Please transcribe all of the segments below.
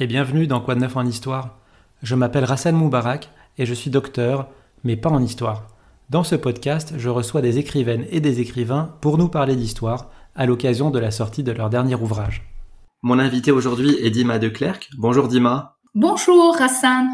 Et bienvenue dans Quoi de neuf en histoire. Je m'appelle Rassan Moubarak et je suis docteur, mais pas en histoire. Dans ce podcast, je reçois des écrivaines et des écrivains pour nous parler d'histoire à l'occasion de la sortie de leur dernier ouvrage. Mon invité aujourd'hui est Dima de Clercq. Bonjour Dima. Bonjour Hassan.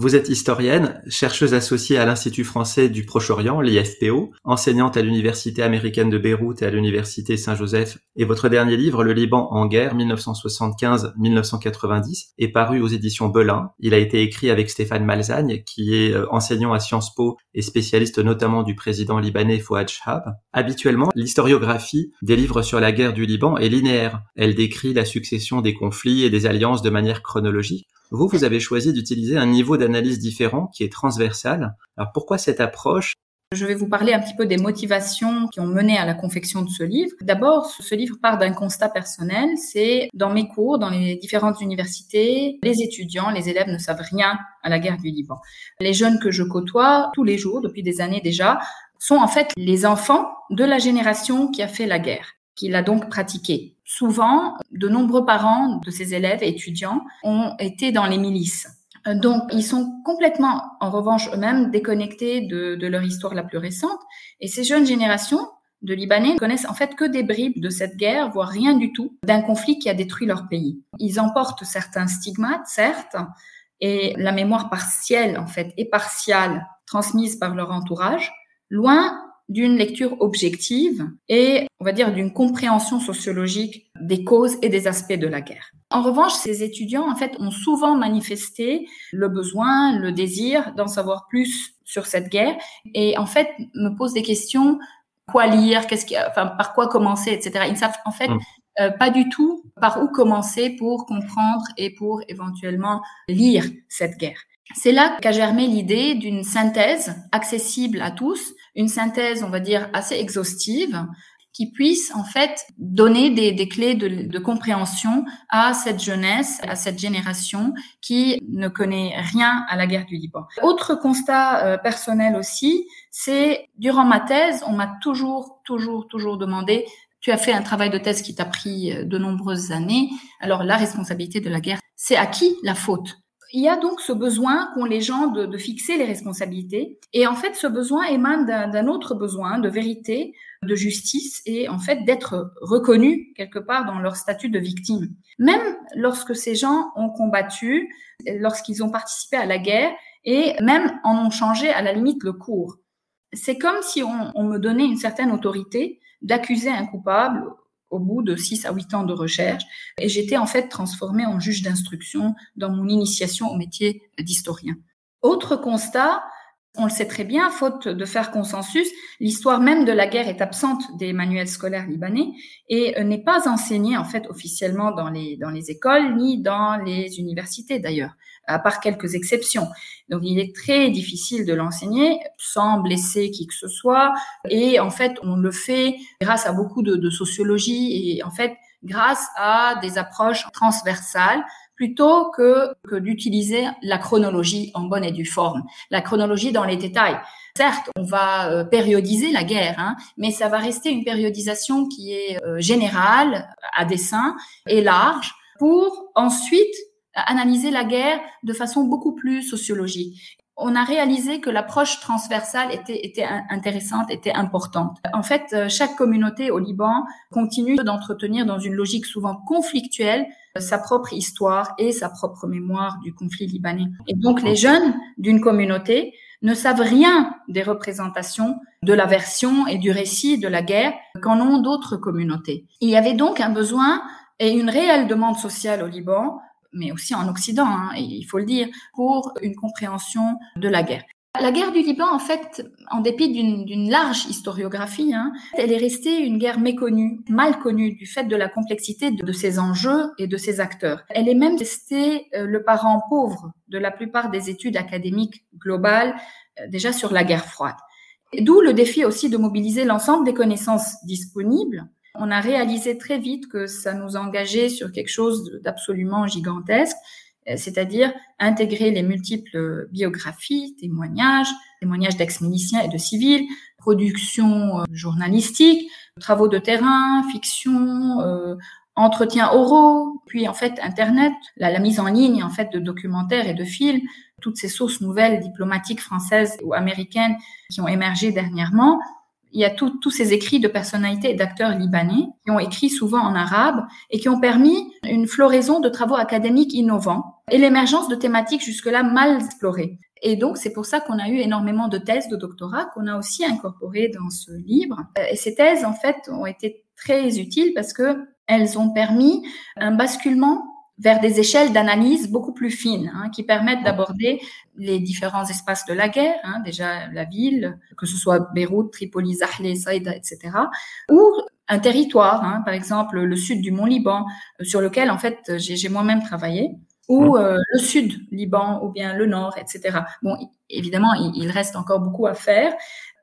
Vous êtes historienne, chercheuse associée à l'Institut français du Proche-Orient, l'IFPO, enseignante à l'Université américaine de Beyrouth et à l'Université Saint-Joseph, et votre dernier livre, Le Liban en guerre, 1975-1990, est paru aux éditions Belin. Il a été écrit avec Stéphane Malzagne, qui est euh, enseignant à Sciences Po et spécialiste notamment du président libanais Fouad Shahab. Habituellement, l'historiographie des livres sur la guerre du Liban est linéaire. Elle décrit la succession des conflits et des alliances de manière chronologique. Vous, vous avez choisi d'utiliser un niveau d'analyse différent qui est transversal. Alors pourquoi cette approche? Je vais vous parler un petit peu des motivations qui ont mené à la confection de ce livre. D'abord, ce livre part d'un constat personnel, c'est dans mes cours, dans les différentes universités, les étudiants, les élèves ne savent rien à la guerre du Liban. Les jeunes que je côtoie tous les jours, depuis des années déjà, sont en fait les enfants de la génération qui a fait la guerre qu'il a donc pratiqué. Souvent, de nombreux parents de ces élèves et étudiants ont été dans les milices. Donc, ils sont complètement, en revanche, eux-mêmes déconnectés de, de, leur histoire la plus récente. Et ces jeunes générations de Libanais ne connaissent en fait que des bribes de cette guerre, voire rien du tout, d'un conflit qui a détruit leur pays. Ils emportent certains stigmates, certes, et la mémoire partielle, en fait, et partiale, transmise par leur entourage, loin d'une lecture objective et, on va dire, d'une compréhension sociologique des causes et des aspects de la guerre. En revanche, ces étudiants, en fait, ont souvent manifesté le besoin, le désir d'en savoir plus sur cette guerre et, en fait, me posent des questions quoi lire, qu'est-ce qui, enfin, par quoi commencer, etc. Ils ne savent, en fait, mmh. euh, pas du tout par où commencer pour comprendre et pour éventuellement lire cette guerre. C'est là qu'a germé l'idée d'une synthèse accessible à tous, une synthèse, on va dire, assez exhaustive, qui puisse en fait donner des, clés de, de, compréhension à cette jeunesse, à cette génération qui ne connaît rien à la guerre du Liban. Autre constat euh, personnel aussi, c'est durant ma thèse, on m'a toujours, toujours, toujours demandé tu as fait un travail de thèse qui t'a pris euh, de nombreuses années. Alors la responsabilité de la guerre, c'est à qui la faute? Il y a donc ce besoin qu'ont les gens de, fixer les responsabilités. Et en fait, ce besoin émane d'un autre besoin de vérité, de justice et en fait d'être reconnus quelque part dans leur statut de victime. Même lorsque ces gens ont combattu, lorsqu'ils ont participé à la guerre et même en ont changé à la limite le cours. C'est comme si on me donnait une certaine autorité d'accuser un coupable au bout de 6 à 8 ans de recherche. Et j'étais en fait transformée en juge d'instruction dans mon initiation au métier d'historien. Autre constat, on le sait très bien, faute de faire consensus, l'histoire même de la guerre est absente des manuels scolaires libanais et euh, n'est pas enseignée en fait officiellement dans les dans les écoles ni dans les universités d'ailleurs, à part quelques exceptions. Donc il est très difficile de l'enseigner sans blesser qui que ce soit et en fait on le fait grâce à beaucoup de, sociologie et en fait grâce à des approches transversales plutôt que, que d'utiliser la chronologie en bonne et due forme, la chronologie dans les détails. Certes, on va euh, périodiser la guerre, hein, mais ça va rester une périodisation qui est euh, générale, à dessein et large, pour ensuite analyser la guerre de façon beaucoup plus sociologique on a réalisé que l'approche transversale était, était intéressante, était importante. En fait, euh, chaque communauté au Liban continue d'entretenir dans une logique souvent conflictuelle euh, sa propre histoire et sa propre mémoire du conflit libanais. Et donc les jeunes d'une communauté ne savent rien des représentations de la version et du récit de la guerre qu'en ont d'autres communautés. Il y avait donc un besoin et une réelle demande sociale au Liban mais aussi en Occident, hein, il faut le dire, pour une compréhension de la guerre. La guerre du Liban, en fait, en dépit d'une large historiographie, hein, elle est restée une guerre méconnue, mal connue du fait de la complexité de, ses enjeux et de ses acteurs. Elle est même restée euh, le parent pauvre de la plupart des études académiques globales euh, déjà sur la guerre froide. D'où le défi aussi de mobiliser l'ensemble des connaissances disponibles on a réalisé très vite que ça nous engageait sur quelque chose d'absolument gigantesque, euh, c'est-à-dire intégrer les multiples biographies, témoignages, témoignages d'ex-miliciens et de civils, production euh, journalistique, travaux de terrain, fiction, euh, entretiens oraux, puis en fait Internet, la, la, mise en ligne en fait de documentaires et de films, toutes ces sources nouvelles diplomatiques françaises ou américaines qui ont émergé dernièrement. Il y a tous ces écrits de personnalités et d'acteurs libanais qui ont écrit souvent en arabe et qui ont permis une floraison de travaux académiques innovants et l'émergence de thématiques jusque-là mal explorées. Et donc, c'est pour ça qu'on a eu énormément de thèses de doctorat qu'on a aussi incorporées dans ce livre. Et ces thèses, en fait, ont été très utiles parce que elles ont permis un basculement vers des échelles d'analyse beaucoup plus fines, hein, qui permettent d'aborder les différents espaces de la guerre, hein, déjà la ville, que ce soit Beyrouth, Tripoli, Zahle, Saïda, etc., ou un territoire, hein, par exemple le sud du Mont Liban, euh, sur lequel en fait j'ai moi-même travaillé, ou euh, le sud Liban, ou bien le nord, etc. Bon, évidemment, il, reste encore beaucoup à faire,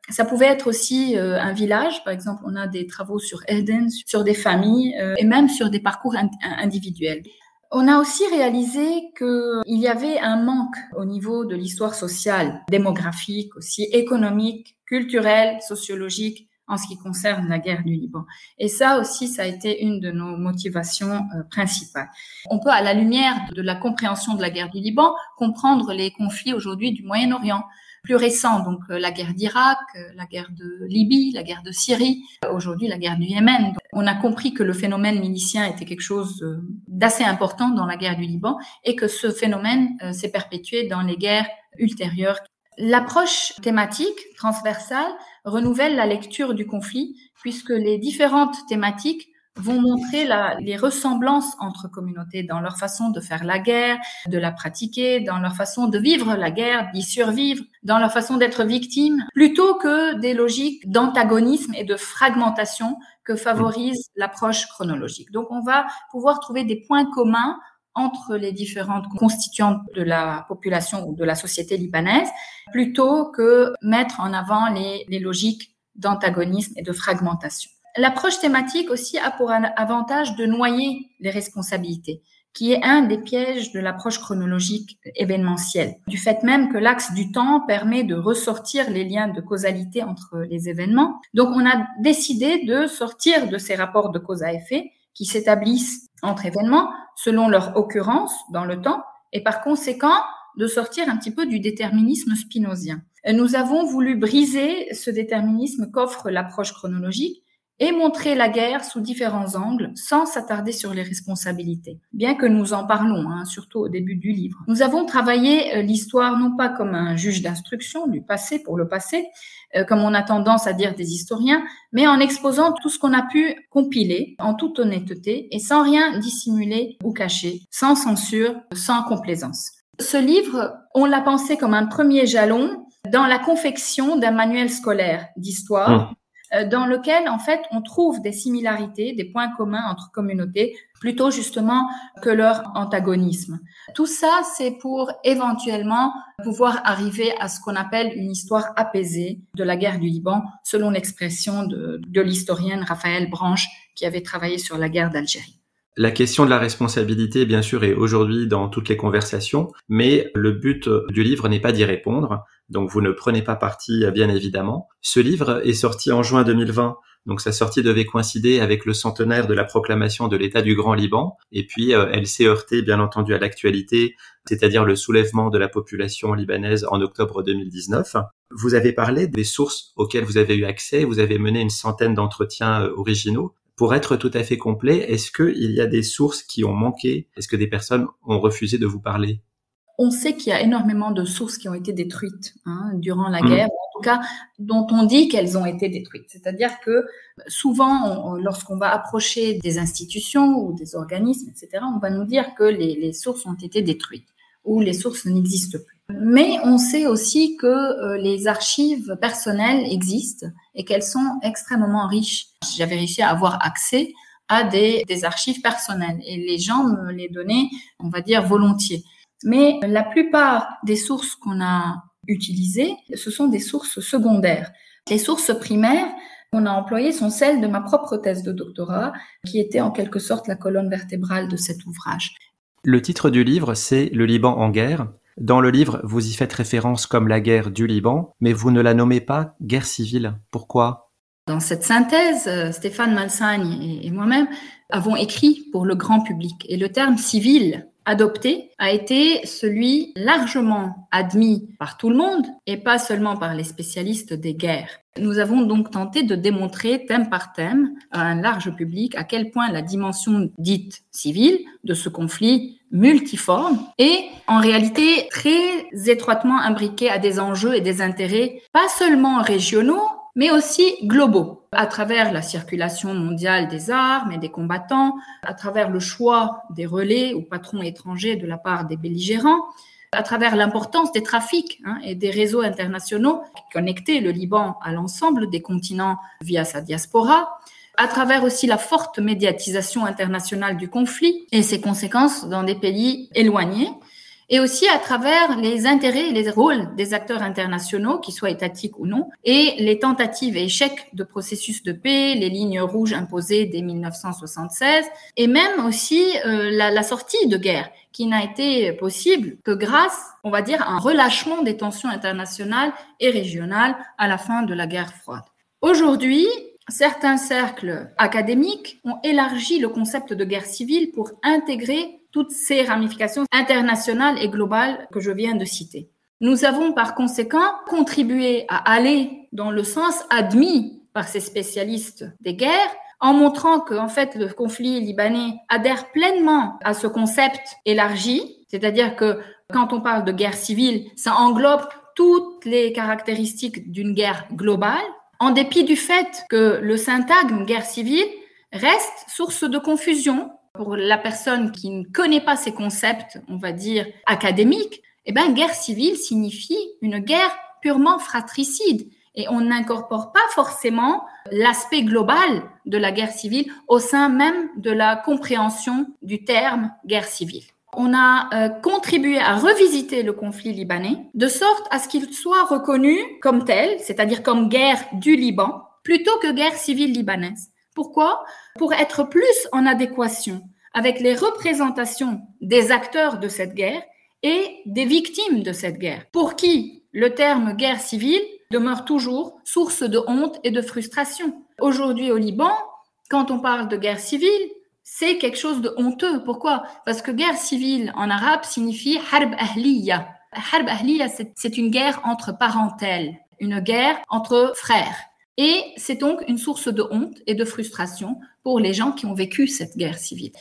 ça pouvait être aussi euh, un village, par exemple, on a des travaux sur Eden, sur des familles et même sur des parcours individuels. On a aussi réalisé qu'il y avait un manque au niveau de l'histoire sociale, démographique aussi, économique, culturelle, sociologique en ce qui concerne la guerre du Liban. Et ça aussi, ça a été une de nos motivations euh, principales. On peut, à la lumière de la compréhension de la guerre du Liban, comprendre les conflits aujourd'hui du Moyen-Orient plus récents, donc euh, la guerre d'Irak, euh, la guerre de Libye, la guerre de Syrie, aujourd'hui la guerre du Yémen. on a compris que le phénomène milicien était quelque chose euh, d'assez important dans la guerre du Liban et que ce phénomène s'est perpétué dans les guerres ultérieures. L'approche thématique transversale renouvelle la lecture du conflit puisque les différentes thématiques vont montrer la, les ressemblances entre communautés dans leur façon de faire la guerre, de la pratiquer, dans leur façon de vivre la guerre, d'y survivre, dans leur façon d'être victime, plutôt que des logiques d'antagonisme et de fragmentation que favorise l'approche chronologique. Donc on va pouvoir trouver des points communs entre les différentes constituantes de la population ou de la société libanaise, plutôt que mettre en avant les, les logiques d'antagonisme et de fragmentation. L'approche thématique aussi a pour avantage de noyer les responsabilités, qui est un des pièges de l'approche chronologique événementielle, du fait même que l'axe du temps permet de ressortir les liens de causalité entre les événements. Donc on a décidé de sortir de ces rapports de cause à effet qui s'établissent entre événements selon leur occurrence dans le temps et par conséquent de sortir un petit peu du déterminisme spinozien. Nous avons voulu briser ce déterminisme qu'offre l'approche chronologique et montrer la guerre sous différents angles sans s'attarder sur les responsabilités, bien que nous en parlons, hein, surtout au début du livre. Nous avons travaillé euh, l'histoire non pas comme un juge d'instruction du passé pour le passé, euh, comme on a tendance à dire des historiens, mais en exposant tout ce qu'on a pu compiler en toute honnêteté et sans rien dissimuler ou cacher, sans censure, sans complaisance. Ce livre, on l'a pensé comme un premier jalon dans la confection d'un manuel scolaire d'histoire. Mmh. Euh, dans lequel, en fait, on trouve des similarités, des points communs entre communautés, plutôt justement que leur antagonisme. Tout ça, c'est pour éventuellement pouvoir arriver à ce qu'on appelle une histoire apaisée de la guerre du Liban, selon l'expression de, de l'historienne Raphaël Branche, qui avait travaillé sur la guerre d'Algérie. La question de la responsabilité, bien sûr, est aujourd'hui dans toutes les conversations, mais le but du livre n'est pas d'y répondre, donc vous ne prenez pas parti, bien évidemment. Ce livre est sorti en juin 2020, donc sa sortie devait coïncider avec le centenaire de la proclamation de l'État du Grand Liban, et puis euh, elle s'est heurtée, bien entendu, à l'actualité, c'est-à-dire le soulèvement de la population libanaise en octobre 2019. Vous avez parlé des sources auxquelles vous avez eu accès, vous avez mené une centaine d'entretiens euh, originaux. Pour être tout à fait complet, est-ce qu'il y a des sources qui ont manqué? Est-ce que des personnes ont refusé de vous parler? On sait qu'il y a énormément de sources qui ont été détruites hein, durant la mmh. guerre, en tout cas dont on dit qu'elles ont été détruites. C'est-à-dire que souvent, lorsqu'on va approcher des institutions ou des organismes, etc., on va nous dire que les sources ont été détruites ou les sources n'existent plus. Mais on sait aussi que euh, les archives personnelles existent et qu'elles sont extrêmement riches. J'avais réussi à avoir accès à des, des, archives personnelles et les gens me les donnaient, on va dire, volontiers. Mais la plupart des sources qu'on a utilisées, ce sont des sources secondaires. Les sources primaires qu'on a employées sont celles de ma propre thèse de doctorat, qui était en quelque sorte la colonne vertébrale de cet ouvrage. Le titre du livre, c'est Le Liban en guerre. Dans le livre, vous y faites référence comme la guerre du Liban, mais vous ne la nommez pas guerre civile. Pourquoi? Dans cette synthèse, euh, Stéphane Malsagne et moi-même avons écrit pour le grand public. Et le terme civil adopté a été celui largement admis par tout le monde et pas seulement par les spécialistes des guerres. Nous avons donc tenté de démontrer thème par thème à un large public à quel point la dimension dite civile de ce conflit multiforme et en réalité très étroitement imbriquée à des enjeux et des intérêts pas seulement régionaux mais aussi globaux, à travers la circulation mondiale des armes et des combattants, à travers le choix des relais ou patrons étrangers de la part des belligérants, à travers l'importance des trafics hein, et des réseaux internationaux qui le Liban à l'ensemble des continents via sa diaspora, à travers aussi la forte médiatisation internationale du conflit et ses conséquences dans des pays éloignés, et aussi à travers les intérêts et les rôles des acteurs internationaux, qu'ils soient étatiques ou non, et les tentatives et échecs de processus de paix, les lignes rouges imposées dès 1976, et même aussi euh, la, la sortie de guerre, qui n'a été possible que grâce, on va dire, à un relâchement des tensions internationales et régionales à la fin de la guerre froide. Aujourd'hui, certains cercles académiques ont élargi le concept de guerre civile pour intégrer toutes ces ramifications internationales et globales que je viens de citer. Nous avons par conséquent contribué à aller dans le sens admis par ces spécialistes des guerres en montrant que en fait le conflit libanais adhère pleinement à ce concept élargi, c'est-à-dire que quand on parle de guerre civile, ça englobe toutes les caractéristiques d'une guerre globale, en dépit du fait que le syntagme guerre civile reste source de confusion pour la personne qui ne connaît pas ces concepts, on va dire, académiques, eh ben, guerre civile signifie une guerre purement fratricide. Et on n'incorpore pas forcément l'aspect global de la guerre civile au sein même de la compréhension du terme guerre civile. On a euh, contribué à revisiter le conflit libanais de sorte à ce qu'il soit reconnu comme tel, c'est-à-dire comme guerre du Liban, plutôt que guerre civile libanaise. Pourquoi? Pour être plus en adéquation avec les représentations des acteurs de cette guerre et des victimes de cette guerre, pour qui le terme guerre civile demeure toujours source de honte et de frustration. Aujourd'hui au Liban, quand on parle de guerre civile, c'est quelque chose de honteux. Pourquoi? Parce que guerre civile en arabe signifie harb ahliya. Harb ahliya, c'est une guerre entre parentèles, une guerre entre frères. Et c'est donc une source de honte et de frustration pour les gens qui ont vécu cette guerre civile.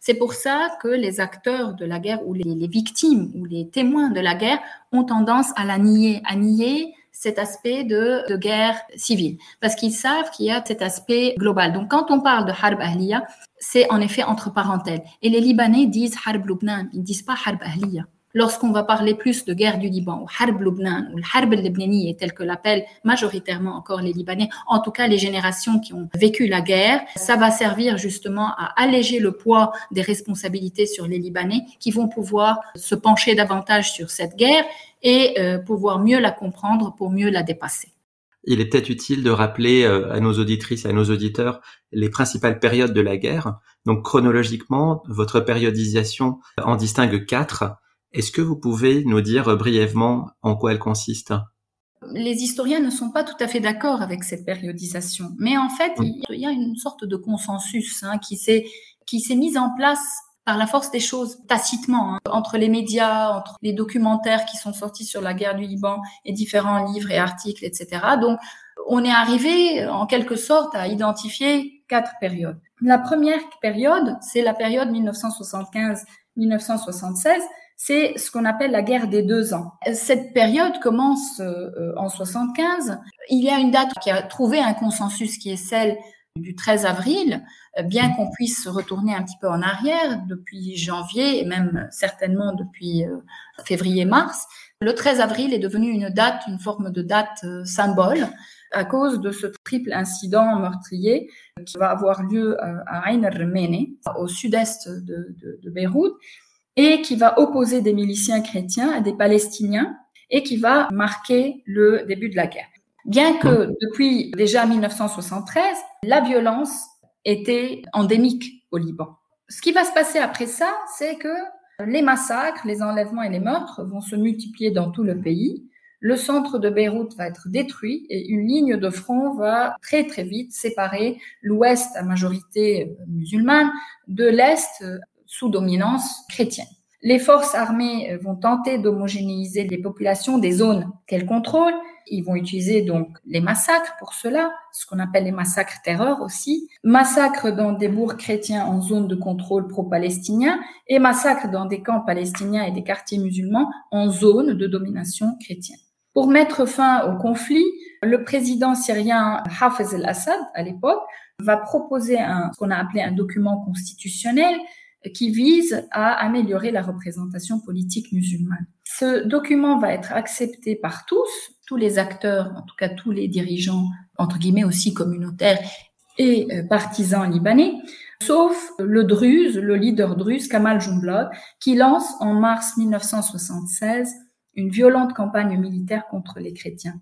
C'est pour ça que les acteurs de la guerre ou les, victimes ou les témoins de la guerre ont tendance à la nier, à nier cet aspect de, guerre civile, parce qu'ils savent qu'il y a cet aspect global. Donc, quand on parle de harb ahliya, c'est en effet entre parenthèses. Et les Libanais disent harb Lubnan, ils disent pas harb ahliya lorsqu'on va parler plus de guerre du Liban, ou Harb Lubnan, ou Harb al tel que l'appellent majoritairement encore les Libanais, en tout cas les générations qui ont vécu la guerre, ça va servir justement à alléger le poids des responsabilités sur les Libanais qui vont pouvoir se pencher davantage sur cette guerre et euh, pouvoir mieux la comprendre pour mieux la dépasser. Il est peut-être utile de rappeler euh, à nos auditrices et à nos auditeurs les principales périodes de la guerre. Donc chronologiquement, votre périodisation en distingue quatre. Est-ce que vous pouvez nous dire brièvement en quoi elle consiste? Les historiens ne sont pas tout à fait d'accord avec cette périodisation, mais en fait, il y a une sorte de consensus hein, qui s'est qui s'est mise en place par la force des choses tacitement hein, entre les médias, entre les documentaires qui sont sortis sur la guerre du Liban et différents livres et articles, etc. Donc, on est arrivé en quelque sorte à identifier quatre périodes. La première période, c'est la période 1975-1976 c'est ce qu'on appelle la guerre des deux ans. Cette période commence euh, en 75. Il y a une date qui a trouvé un consensus qui est celle du 13 avril, bien qu'on puisse se retourner un petit peu en arrière depuis janvier et même certainement depuis euh, février-mars. Le 13 avril est devenu une date, une forme de date euh, symbole à cause de ce triple incident meurtrier qui va avoir lieu à Ain al-Remene, au sud-est de, de, de Beyrouth, et qui va opposer des miliciens chrétiens à des Palestiniens et qui va marquer le début de la guerre. Bien que depuis déjà 1973, la violence était endémique au Liban. Ce qui va se passer après ça, c'est que les massacres, les enlèvements et les meurtres vont se multiplier dans tout le pays. le centre de Beyrouth va être détruit et une ligne de front va très très vite séparer l'ouest à majorité musulmane de l'est sous dominance chrétienne. Les forces armées vont tenter d'homogénéiser les populations des zones qu'elles contrôlent. Ils vont utiliser donc les massacres pour cela, ce qu'on appelle les massacres terreur aussi, massacres dans des bourgs chrétiens en zone de contrôle pro-palestinien et massacres dans des camps palestiniens et des quartiers musulmans en zone de domination chrétienne. Pour mettre fin au conflit, le président syrien Hafez al-Assad, à l'époque, va proposer un, ce qu'on a appelé un document constitutionnel qui vise à améliorer la représentation politique musulmane. Ce document va être accepté par tous, tous les acteurs, en tout cas tous les dirigeants, entre guillemets aussi communautaires et euh, partisans libanais, sauf le druze, le leader druze Kamal Jumblat, qui lance en mars 1976 une violente campagne militaire contre les chrétiens.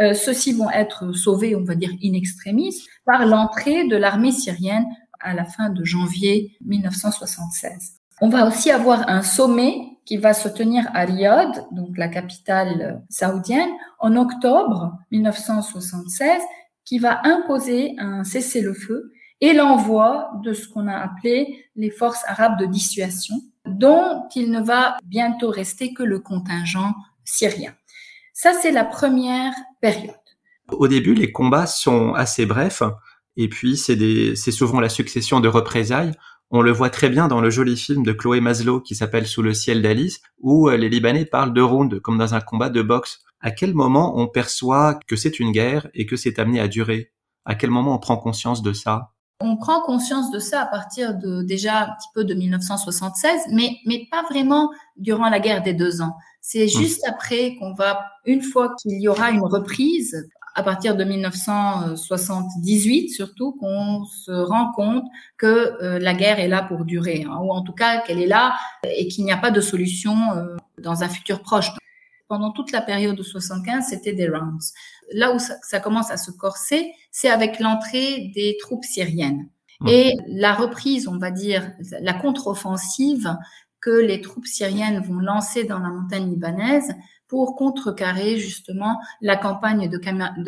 Euh, Ceux-ci vont être sauvés, on va dire in extremis, par l'entrée de l'armée syrienne à la fin de janvier 1976. On va aussi avoir un sommet qui va se tenir à Riyad, donc la capitale saoudienne, en octobre 1976, qui va imposer un cessez-le-feu et l'envoi de ce qu'on a appelé les forces arabes de dissuasion, dont il ne va bientôt rester que le contingent syrien. Ça, c'est la première période. Au début, les combats sont assez brefs. Et puis, c'est souvent la succession de représailles. On le voit très bien dans le joli film de Chloé Maslow qui s'appelle Sous le ciel d'Alice, où euh, les Libanais parlent de rounds comme dans un combat de boxe. À quel moment on perçoit que c'est une guerre et que c'est amené à durer? À quel moment on prend conscience de ça? On prend conscience de ça à partir de déjà un petit peu de 1976, mais mais pas vraiment durant la guerre des deux ans. C'est mmh. juste après qu'on va, une fois qu'il y aura une reprise, à partir de 1978 surtout qu'on se rend compte que euh, la guerre est là pour durer, hein, ou en tout cas qu'elle est là et qu'il n'y a pas de solution euh, dans un futur proche. Pendant toute la période de 75, c'était des rounds. Là où ça, ça commence à se corser, c'est avec l'entrée des troupes syriennes. Mmh. Et la reprise, on va dire, la contre-offensive que les troupes syriennes vont lancer dans la montagne libanaise pour contrecarrer justement la campagne de,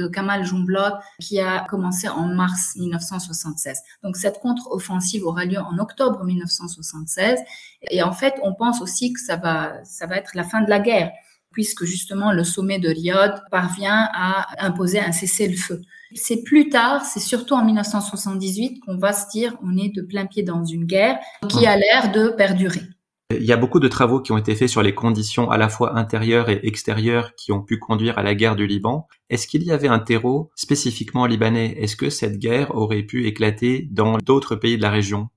Kamal, Jumblat qui a commencé en mars 1976. Donc cette contre-offensive aura lieu en octobre 1976 et en fait on pense aussi que ça va ça va être la fin de la guerre puisque justement le sommet de Riyad parvient à imposer un cessez-le-feu. C'est plus tard, c'est surtout en 1978 qu'on va se dire on est de plein pied dans une guerre qui a l'air de perdurer. Il y a beaucoup de travaux qui ont été faits sur les conditions à la fois intérieures et extérieures qui ont pu conduire à la guerre du Liban. Est-ce qu'il y avait un terreau spécifiquement libanais? Est-ce que cette guerre aurait pu éclater dans d'autres pays de la région?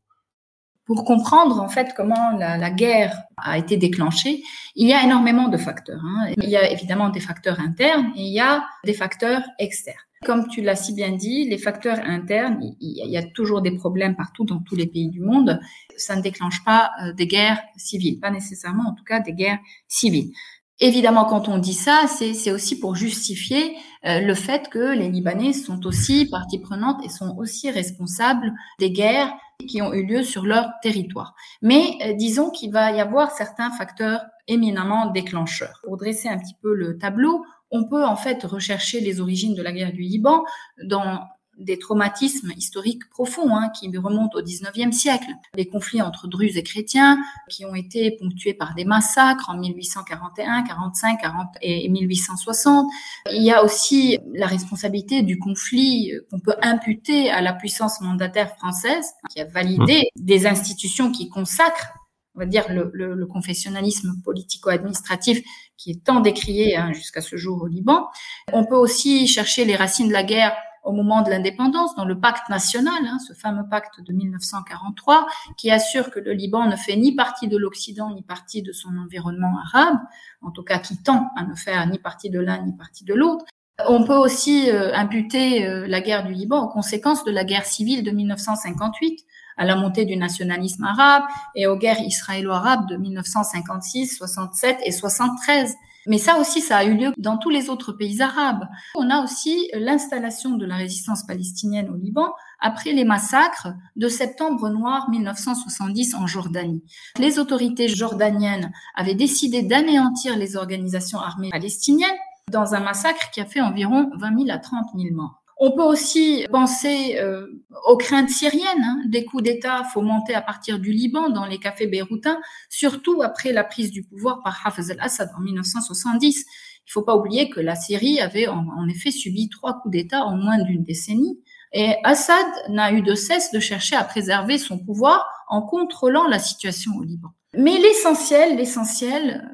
Pour comprendre en fait comment la, guerre a été déclenchée, il y a énormément de facteurs. Hein. Il y a évidemment des facteurs internes et il y a des facteurs externes. Comme tu l'as si bien dit, les facteurs internes, il y a toujours des problèmes partout dans tous les pays du monde. Ça ne déclenche pas euh, des guerres civiles, pas nécessairement en tout cas des guerres civiles. Évidemment, quand on dit ça, c'est aussi pour justifier euh, le fait que les Libanais sont aussi partie prenante et sont aussi responsables des guerres qui ont eu lieu sur leur territoire. Mais euh, disons qu'il va y avoir certains facteurs éminemment déclencheurs. Pour dresser un petit peu le tableau, on peut en fait rechercher les origines de la guerre du Liban dans des traumatismes historiques profonds hein, qui remontent au 19e siècle. Les conflits entre druzes et chrétiens qui ont été ponctués par des massacres en 1841, 45, 40 et 1860. Il y a aussi la responsabilité du conflit qu'on peut imputer à la puissance mandataire française qui a validé mmh. des institutions qui consacrent on va dire, le, le, le confessionnalisme politico-administratif qui est tant décrié hein, jusqu'à ce jour au Liban. On peut aussi chercher les racines de la guerre au moment de l'indépendance, dans le pacte national, hein, ce fameux pacte de 1943, qui assure que le Liban ne fait ni partie de l'Occident ni partie de son environnement arabe, en tout cas qui tend à ne faire ni partie de l'un ni partie de l'autre. On peut aussi euh, imputer euh, la guerre du Liban aux conséquences de la guerre civile de 1958, à la montée du nationalisme arabe et aux guerres israélo-arabes de 1956, 67 et 73. Mais ça aussi, ça a eu lieu dans tous les autres pays arabes. On a aussi l'installation de la résistance palestinienne au Liban après les massacres de septembre noir 1970 en Jordanie. Les autorités jordaniennes avaient décidé d'anéantir les organisations armées palestiniennes dans un massacre qui a fait environ 20 000 à 30 000 morts. On peut aussi penser euh, aux craintes syriennes, hein, des coups d'État fomentés à partir du Liban dans les cafés beyrouthins, surtout après la prise du pouvoir par Hafez al-Assad en 1970. Il ne faut pas oublier que la Syrie avait en effet subi trois coups d'État en moins d'une décennie. Et Assad n'a eu de cesse de chercher à préserver son pouvoir en contrôlant la situation au Liban. Mais l'essentiel, l'essentiel,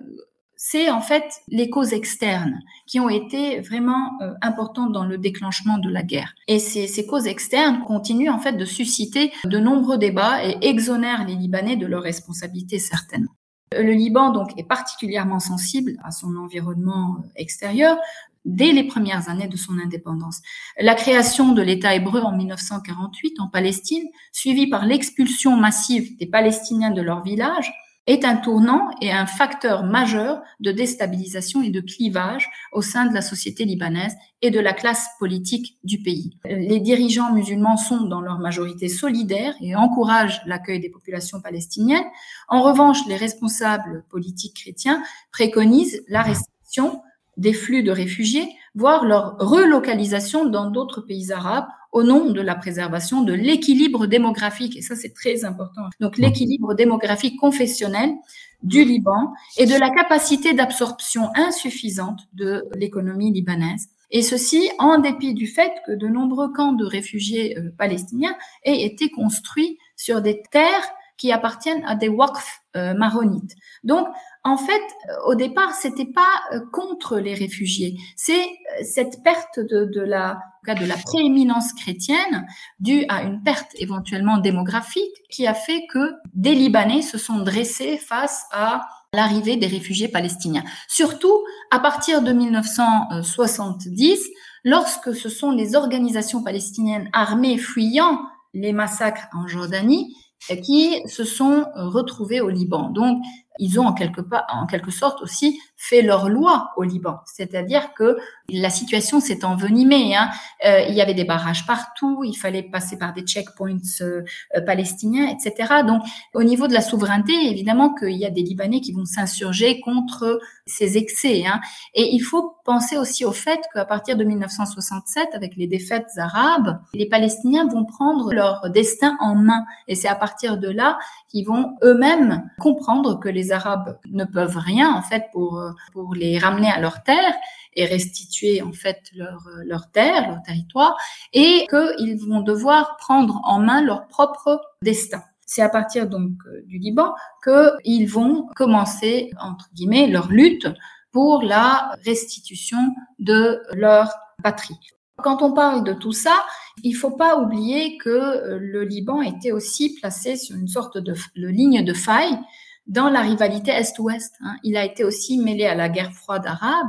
c'est en fait les causes externes qui ont été vraiment euh, importantes dans le déclenchement de la guerre. Et ces, causes externes continuent en fait de susciter de nombreux débats et exonèrent les Libanais de leurs responsabilités certainement. Le Liban donc est particulièrement sensible à son environnement extérieur dès les premières années de son indépendance. La création de l'État hébreu en 1948 en Palestine, suivie par l'expulsion massive des Palestiniens de leur village, est un tournant et un facteur majeur de déstabilisation et de clivage au sein de la société libanaise et de la classe politique du pays. Les dirigeants musulmans sont dans leur majorité solidaires et encouragent l'accueil des populations palestiniennes. En revanche, les responsables politiques chrétiens préconisent la restriction des flux de réfugiés, voire leur relocalisation dans d'autres pays arabes au nom de la préservation de l'équilibre démographique. Et ça, c'est très important. Donc, l'équilibre démographique confessionnel du Liban et de la capacité d'absorption insuffisante de l'économie libanaise. Et ceci en dépit du fait que de nombreux camps de réfugiés euh, palestiniens aient été construits sur des terres qui appartiennent à des waqf euh, maronites. Donc, en fait, euh, au départ, c'était pas euh, contre les réfugiés. C'est cette perte de, la prééminence chrétienne due à une perte éventuellement démographique qui a fait que des Libanais se sont dressés face à l'arrivée des réfugiés palestiniens. Surtout à partir de 1970, lorsque ce sont les organisations palestiniennes armées fuyant les massacres en Jordanie qui se sont retrouvés au Liban. Donc, ils ont en quelque, en quelque sorte aussi fait leur loi au Liban. C'est-à-dire que la situation s'est envenimée. Hein. Euh, il y avait des barrages partout, il fallait passer par des checkpoints euh, euh, palestiniens, etc. Donc, au niveau de la souveraineté, évidemment qu'il y a des Libanais qui vont s'insurger contre ces excès. Hein. Et il faut penser aussi au fait qu'à partir de 1967, avec les défaites arabes, les Palestiniens vont prendre leur destin en main. Et c'est à partir de là qu'ils vont eux-mêmes comprendre que les Arabes ne peuvent rien, en fait, pour pour les ramener à leur terre et restituer en fait leur, leur terre, leur territoire, et qu'ils vont devoir prendre en main leur propre destin. C'est à partir donc euh, du Liban qu'ils vont commencer, entre guillemets, leur lutte pour la restitution de leur patrie. Quand on parle de tout ça, il faut pas oublier que euh, le Liban était aussi placé sur une sorte de ligne de faille dans la rivalité Est-Ouest. Hein. Il a été aussi mêlé à la guerre froide arabe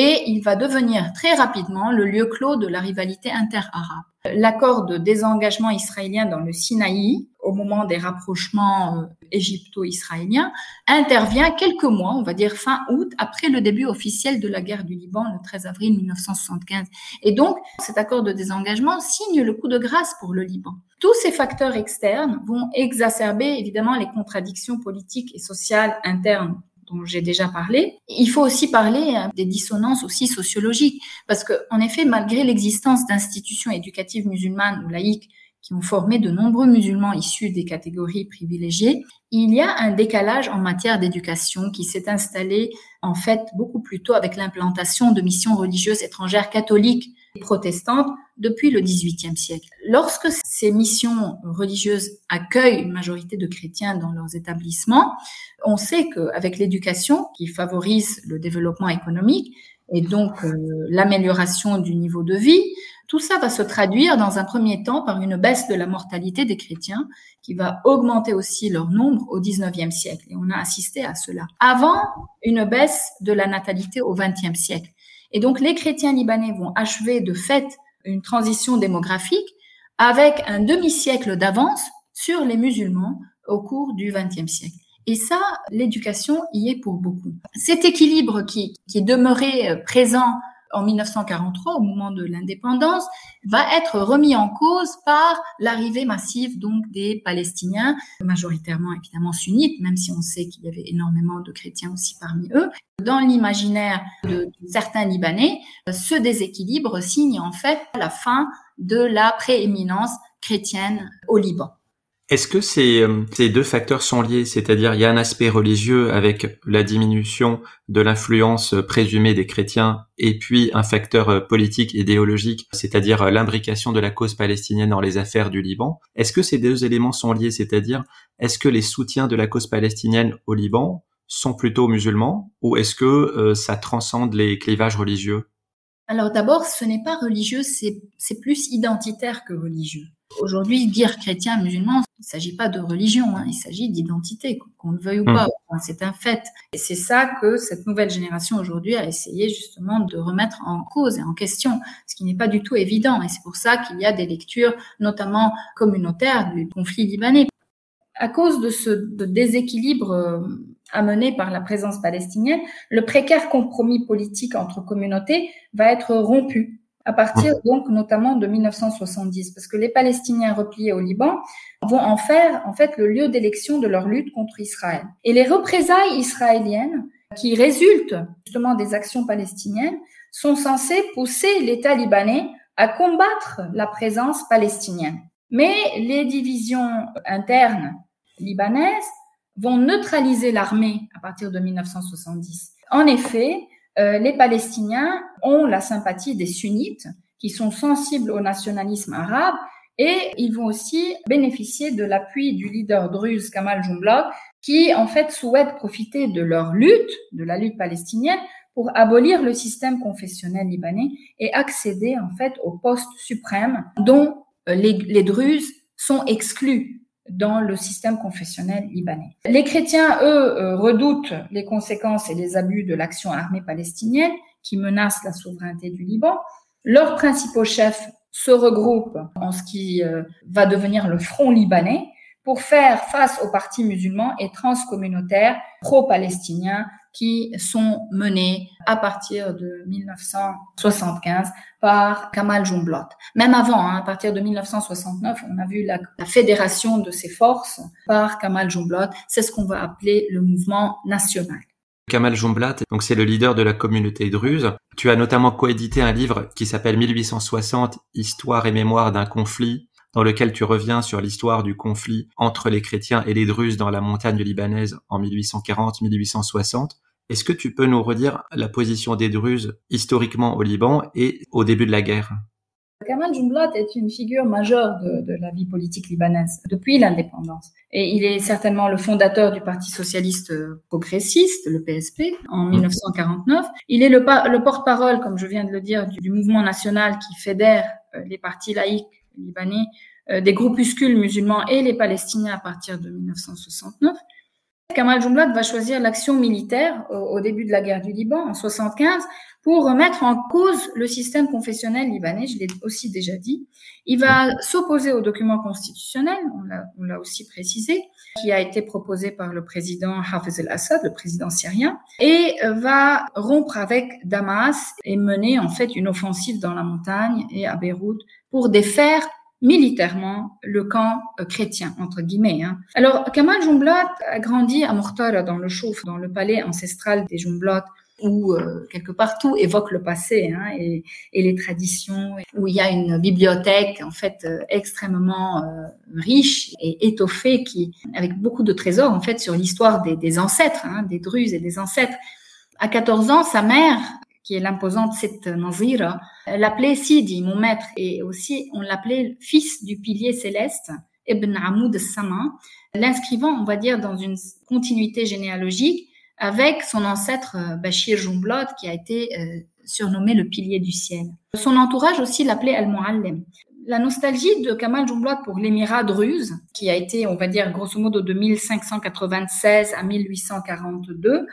et il va devenir très rapidement le lieu clos de la rivalité inter-arabe. L'accord de désengagement israélien dans le Sinaï, au moment des rapprochements euh, égypto-israéliens, intervient quelques mois, on va dire fin août, après le début officiel de la guerre du Liban, le 13 avril 1975. Et donc, cet accord de désengagement signe le coup de grâce pour le Liban. Tous ces facteurs externes vont exacerber évidemment les contradictions politiques et sociales internes dont j'ai déjà parlé. Il faut aussi parler hein, des dissonances aussi sociologiques, parce que effet, malgré l'existence d'institutions éducatives musulmanes ou laïques qui ont formé de nombreux musulmans issus des catégories privilégiées, il y a un décalage en matière d'éducation qui s'est installé en fait beaucoup plus tôt avec l'implantation de missions religieuses étrangères catholiques et protestantes depuis le XVIIIe siècle. Lorsque ces missions religieuses accueillent une majorité de chrétiens dans leurs établissements, on sait qu'avec l'éducation qui favorise le développement économique et donc euh, l'amélioration du niveau de vie, tout ça va se traduire dans un premier temps par une baisse de la mortalité des chrétiens qui va augmenter aussi leur nombre au 19e siècle. Et on a assisté à cela. Avant, une baisse de la natalité au 20e siècle. Et donc les chrétiens libanais vont achever de fait une transition démographique avec un demi-siècle d'avance sur les musulmans au cours du XXe siècle. Et ça, l'éducation y est pour beaucoup. Cet équilibre qui, qui est demeuré présent en 1943, au moment de l'indépendance, va être remis en cause par l'arrivée massive donc des Palestiniens, majoritairement évidemment sunnites, même si on sait qu'il y avait énormément de chrétiens aussi parmi eux. Dans l'imaginaire de certains Libanais, ce déséquilibre signe en fait la fin de la prééminence chrétienne au Liban. Est-ce que ces, euh, ces deux facteurs sont liés? C'est-à-dire il y a un aspect religieux avec la diminution de l'influence présumée des chrétiens et puis un facteur euh, politique idéologique, c'est-à-dire euh, l'imbrication de la cause palestinienne dans les affaires du Liban. Est-ce que ces deux éléments sont liés? C'est-à-dire est-ce que les soutiens de la cause palestinienne au Liban sont plutôt musulmans ou est-ce que ça transcende les clivages religieux? Alors d'abord, ce n'est pas religieux, c'est plus identitaire que religieux. Aujourd'hui, dire chrétien, musulman, il ne s'agit pas de religion, hein, il s'agit d'identité, qu'on le veuille ou hmm. pas. c'est un fait. Et c'est ça que cette nouvelle génération aujourd'hui a essayé justement de remettre en cause et en question, ce qui n'est pas du tout évident. Et c'est pour ça qu'il y a des lectures, notamment communautaires, du conflit libanais. À cause de ce déséquilibre euh, amené par la présence palestinienne, le précaire compromis politique entre communautés va être rompu à partir donc notamment de 1970, parce que les Palestiniens repliés au Liban vont en faire en fait le lieu d'élection de leur lutte contre Israël. Et les représailles israéliennes qui résultent justement des actions palestiniennes sont censées pousser l'État libanais à combattre la présence palestinienne. Mais les divisions internes libanaises vont neutraliser l'armée à partir de 1970. En effet, euh, les Palestiniens ont la sympathie des sunnites qui sont sensibles au nationalisme arabe et ils vont aussi bénéficier de l'appui du leader druze Kamal Jumblat qui en fait souhaite profiter de leur lutte, de la lutte palestinienne pour abolir le système confessionnel libanais et accéder en fait au poste suprême dont euh, les, les druzes sont exclus dans le système confessionnel libanais. Les chrétiens, eux, euh, redoutent les conséquences et les abus de l'action armée palestinienne qui menace la souveraineté du Liban. Leurs principaux chefs se regroupent en ce qui euh, va devenir le Front libanais pour faire face aux partis musulmans et transcommunautaires pro-palestiniens qui sont menés à partir de 1975 par Kamal Jumblat. Même avant, hein, à partir de 1969, on a vu la, fédération de ces forces par Kamal Jumblat. C'est ce qu'on va appeler le mouvement national. Kamal Jumblat, donc c'est le leader de la communauté druze. Tu as notamment coédité un livre qui s'appelle 1860, Histoire et mémoire d'un conflit, dans lequel tu reviens sur l'histoire du conflit entre les chrétiens et les druzes dans la montagne libanaise en 1840-1860. Est-ce que tu peux nous redire la position des Druzes historiquement au Liban et au début de la guerre? Kamal Jumblat est une figure majeure de, la vie politique libanaise depuis l'indépendance. Et il est certainement le fondateur du Parti socialiste progressiste, le PSP, en 1949. Mmh. Il est le, porte-parole, comme je viens de le dire, du, mouvement national qui fédère euh, les partis laïcs libanais, euh, des groupuscules musulmans et les Palestiniens à partir de 1969. Kamal Jumblat va choisir l'action militaire au, début de la guerre du Liban en 75 pour remettre en cause le système confessionnel libanais, je l'ai aussi déjà dit. Il va s'opposer au document constitutionnel, on l'a aussi précisé, qui a été proposé par le président Hafez el-Assad, le président syrien, et va rompre avec Damas et mener en fait une offensive dans la montagne et à Beyrouth pour défaire militairement le camp euh, chrétien, entre guillemets. Hein. Alors, Kamal Jumblat a grandi à Mortar, dans le Chouf, dans le palais ancestral des Jumblat, où euh, quelque part tout évoque le passé hein, et, et, les traditions, où il y a une bibliothèque en fait euh, extrêmement riche et étoffée, qui avec beaucoup de trésors en fait sur l'histoire des, des, ancêtres, hein, des Druzes et des ancêtres. À 14 ans, sa mère qui est l'imposante cette Nazira, l'appelait Sidi, mon maître, et aussi on l'appelait fils du pilier céleste, Ibn Amoud Sama, l'inscrivant, on va dire, dans une continuité généalogique avec son ancêtre euh, Bachir Jumblat, qui a été euh, surnommé le pilier du ciel. Son entourage aussi l'appelait Al-Muallim. La nostalgie de Kamal Jumblat pour l'émirat druze, qui a été, on va dire, grosso modo de 1596 à 1842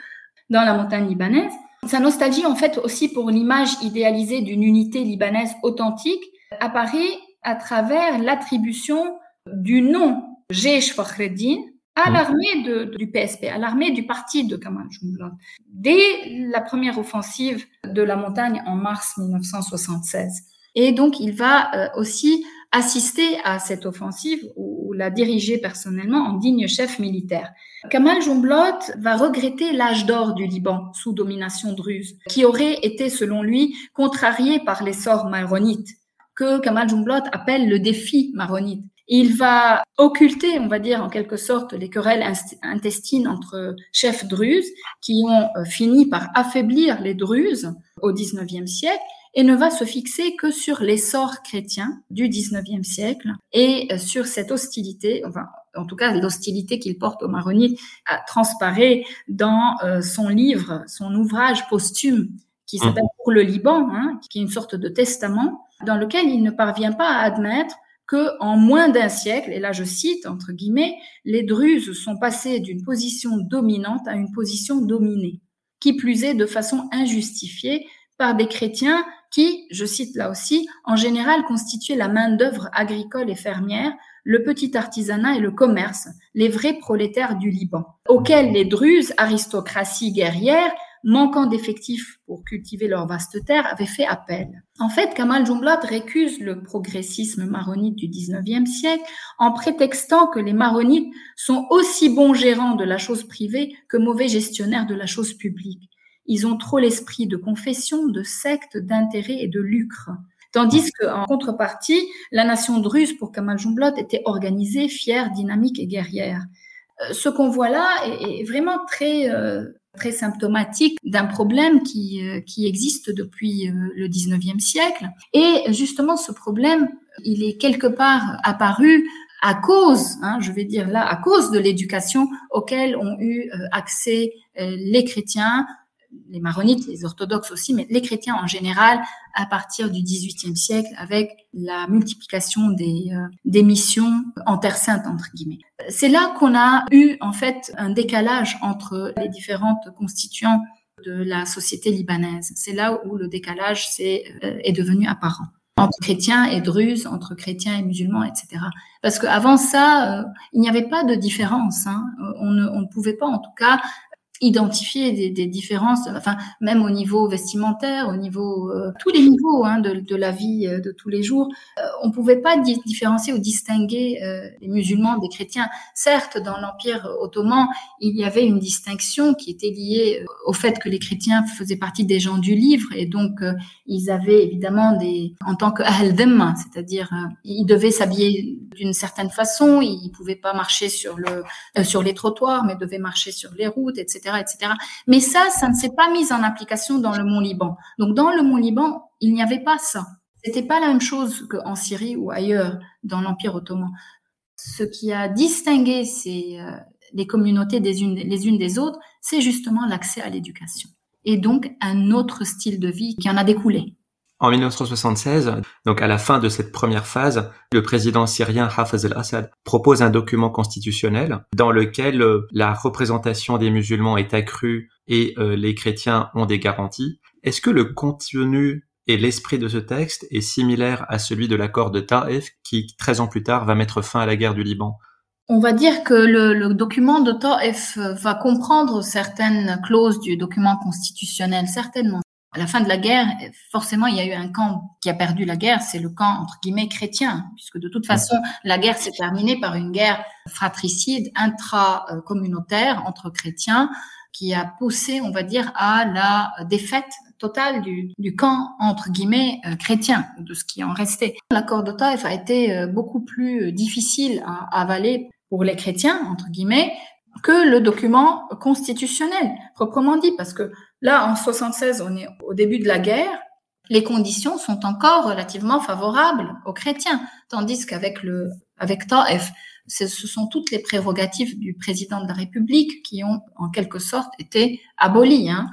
dans la montagne libanaise, sa nostalgie, en fait, aussi pour l'image idéalisée d'une unité libanaise authentique, apparaît à travers l'attribution du nom Jeish Fakhreddin à mmh. l'armée du PSP, à l'armée du parti de Kamal Jumblat, dès la première offensive de la montagne en mars 1976. Et donc, il va euh, aussi assister à cette offensive ou, la diriger personnellement en digne chef militaire. Kamal Jumblat va regretter l'âge d'or du Liban sous domination druze, qui aurait été, selon lui, contrarié par l'essor maronite, que Kamal Jumblat appelle le défi maronite. Il va occulter, on va dire en quelque sorte, les querelles intestines entre chefs druzes qui ont euh, fini par affaiblir les druzes au XIXe siècle et ne va se fixer que sur l'essor chrétien du XIXe siècle et euh, sur cette hostilité, enfin, en tout cas l'hostilité qu'il porte aux maronites transparaît dans euh, son livre, son ouvrage posthume qui s'appelle mmh. Pour le Liban, hein, qui est une sorte de testament, dans lequel il ne parvient pas à admettre que en moins d'un siècle, et là je cite entre guillemets, les Druzes sont passés d'une position dominante à une position dominée, qui plus est de façon injustifiée par des chrétiens qui, je cite là aussi, en général constituaient la main-d'œuvre agricole et fermière, le petit artisanat et le commerce, les vrais prolétaires du Liban, auxquels les Druzes, aristocratie guerrière, manquant d'effectifs pour cultiver leur vaste terre, avaient fait appel. En fait, Kamal Jumblat récuse le progressisme maronite du 19e siècle en prétextant que les maronites sont aussi bons gérants de la chose privée que mauvais gestionnaires de la chose publique. Ils ont trop l'esprit de confession, de secte, d'intérêt et de lucre. Tandis qu'en contrepartie, la nation druze pour Kamal Jumblat était organisée, fière, dynamique et guerrière. Euh, ce qu'on voit là est, vraiment très euh, très symptomatique d'un problème qui, euh, qui existe depuis le 19e siècle. Et justement, ce problème, il est quelque part apparu à cause, hein, je vais dire là, à cause de l'éducation auquel ont eu accès les chrétiens les maronites, les orthodoxes aussi, mais les chrétiens en général, à partir du XVIIIe siècle, avec la multiplication des, euh, des missions en Terre Sainte, entre guillemets. C'est là qu'on a eu, en fait, un décalage entre les différentes constituants de la société libanaise. C'est là où le décalage est, euh, est devenu apparent entre chrétiens et druzes, entre chrétiens et musulmans, etc. Parce qu'avant ça, euh, il n'y avait pas de différence. Hein. On, ne, on, ne, pouvait pas, en tout cas, identifier des, des, différences, enfin même au niveau vestimentaire, au niveau euh, tous les niveaux hein, de, de, la vie euh, de tous les jours, euh, on pouvait pas différencier ou distinguer euh, les musulmans des chrétiens. Certes, dans l'Empire ottoman, il y avait une distinction qui était liée au fait que les chrétiens faisaient partie des gens du livre et donc ils avaient évidemment des, en tant que ahl c'est-à-dire ils devaient s'habiller d'une certaine façon, ils pouvaient pas marcher sur le sur les trottoirs, mais devaient marcher sur les routes, etc Mais ça, ça ne s'est pas mis en application dans le Mont Liban. Donc, dans le Mont Liban, il n'y avait pas ça. C'était pas la même chose qu'en Syrie ou ailleurs dans l'Empire ottoman. Ce qui a distingué euh, les communautés des les unes des autres, c'est justement l'accès à l'éducation. Et donc, un autre style de vie qui en a découlé. En 1976, donc à la fin de cette première phase, le président syrien Hafez al-Assad propose un document constitutionnel dans lequel euh, la représentation des musulmans est accrue et euh, les chrétiens ont des garanties. Est-ce que le contenu et l'esprit de ce texte est similaire à celui de l'accord de Taif qui, 13 ans plus tard, va mettre fin à la guerre du Liban? On va dire que le, le document de Taif va comprendre certaines clauses du document constitutionnel, certainement à la fin de la guerre, forcément, il y a eu un camp qui a perdu la guerre, c'est le camp entre guillemets chrétien, puisque de toute façon, la guerre s'est terminée par une guerre fratricide intra-communautaire entre chrétiens qui a poussé, on va dire, à la défaite totale du, du camp entre guillemets euh, chrétien, de ce qui en restait. L'accord de Taif a été euh, beaucoup plus difficile à avaler pour les chrétiens entre guillemets que le document constitutionnel proprement dit, parce que Là, en 76, on est au début de la guerre. Les conditions sont encore relativement favorables aux chrétiens, tandis qu'avec le, avec Taif, ce sont toutes les prérogatives du président de la République qui ont en quelque sorte été abolies. Hein.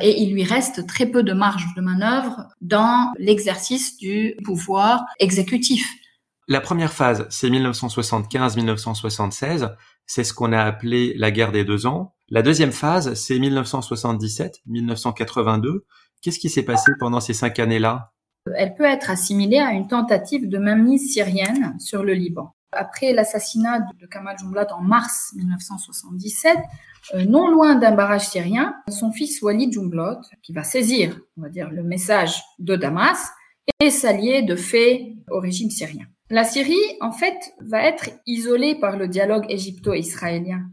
Et il lui reste très peu de marge de manœuvre dans l'exercice du pouvoir exécutif. La première phase, c'est 1975-1976. C'est ce qu'on a appelé la guerre des deux ans. La deuxième phase, c'est 1977-1982. Qu'est-ce qui s'est passé pendant ces cinq années-là? Elle peut être assimilée à une tentative de mainmise syrienne sur le Liban. après l'assassinat de Kamal Jumblat en mars 1977, euh, non loin d'un barrage syrien, son fils Walid Jumblat, qui va saisir, va dire, le message de Damas, et s'allier de fait au régime syrien. La Syrie, en fait, va être isolée par le dialogue égypto-israélien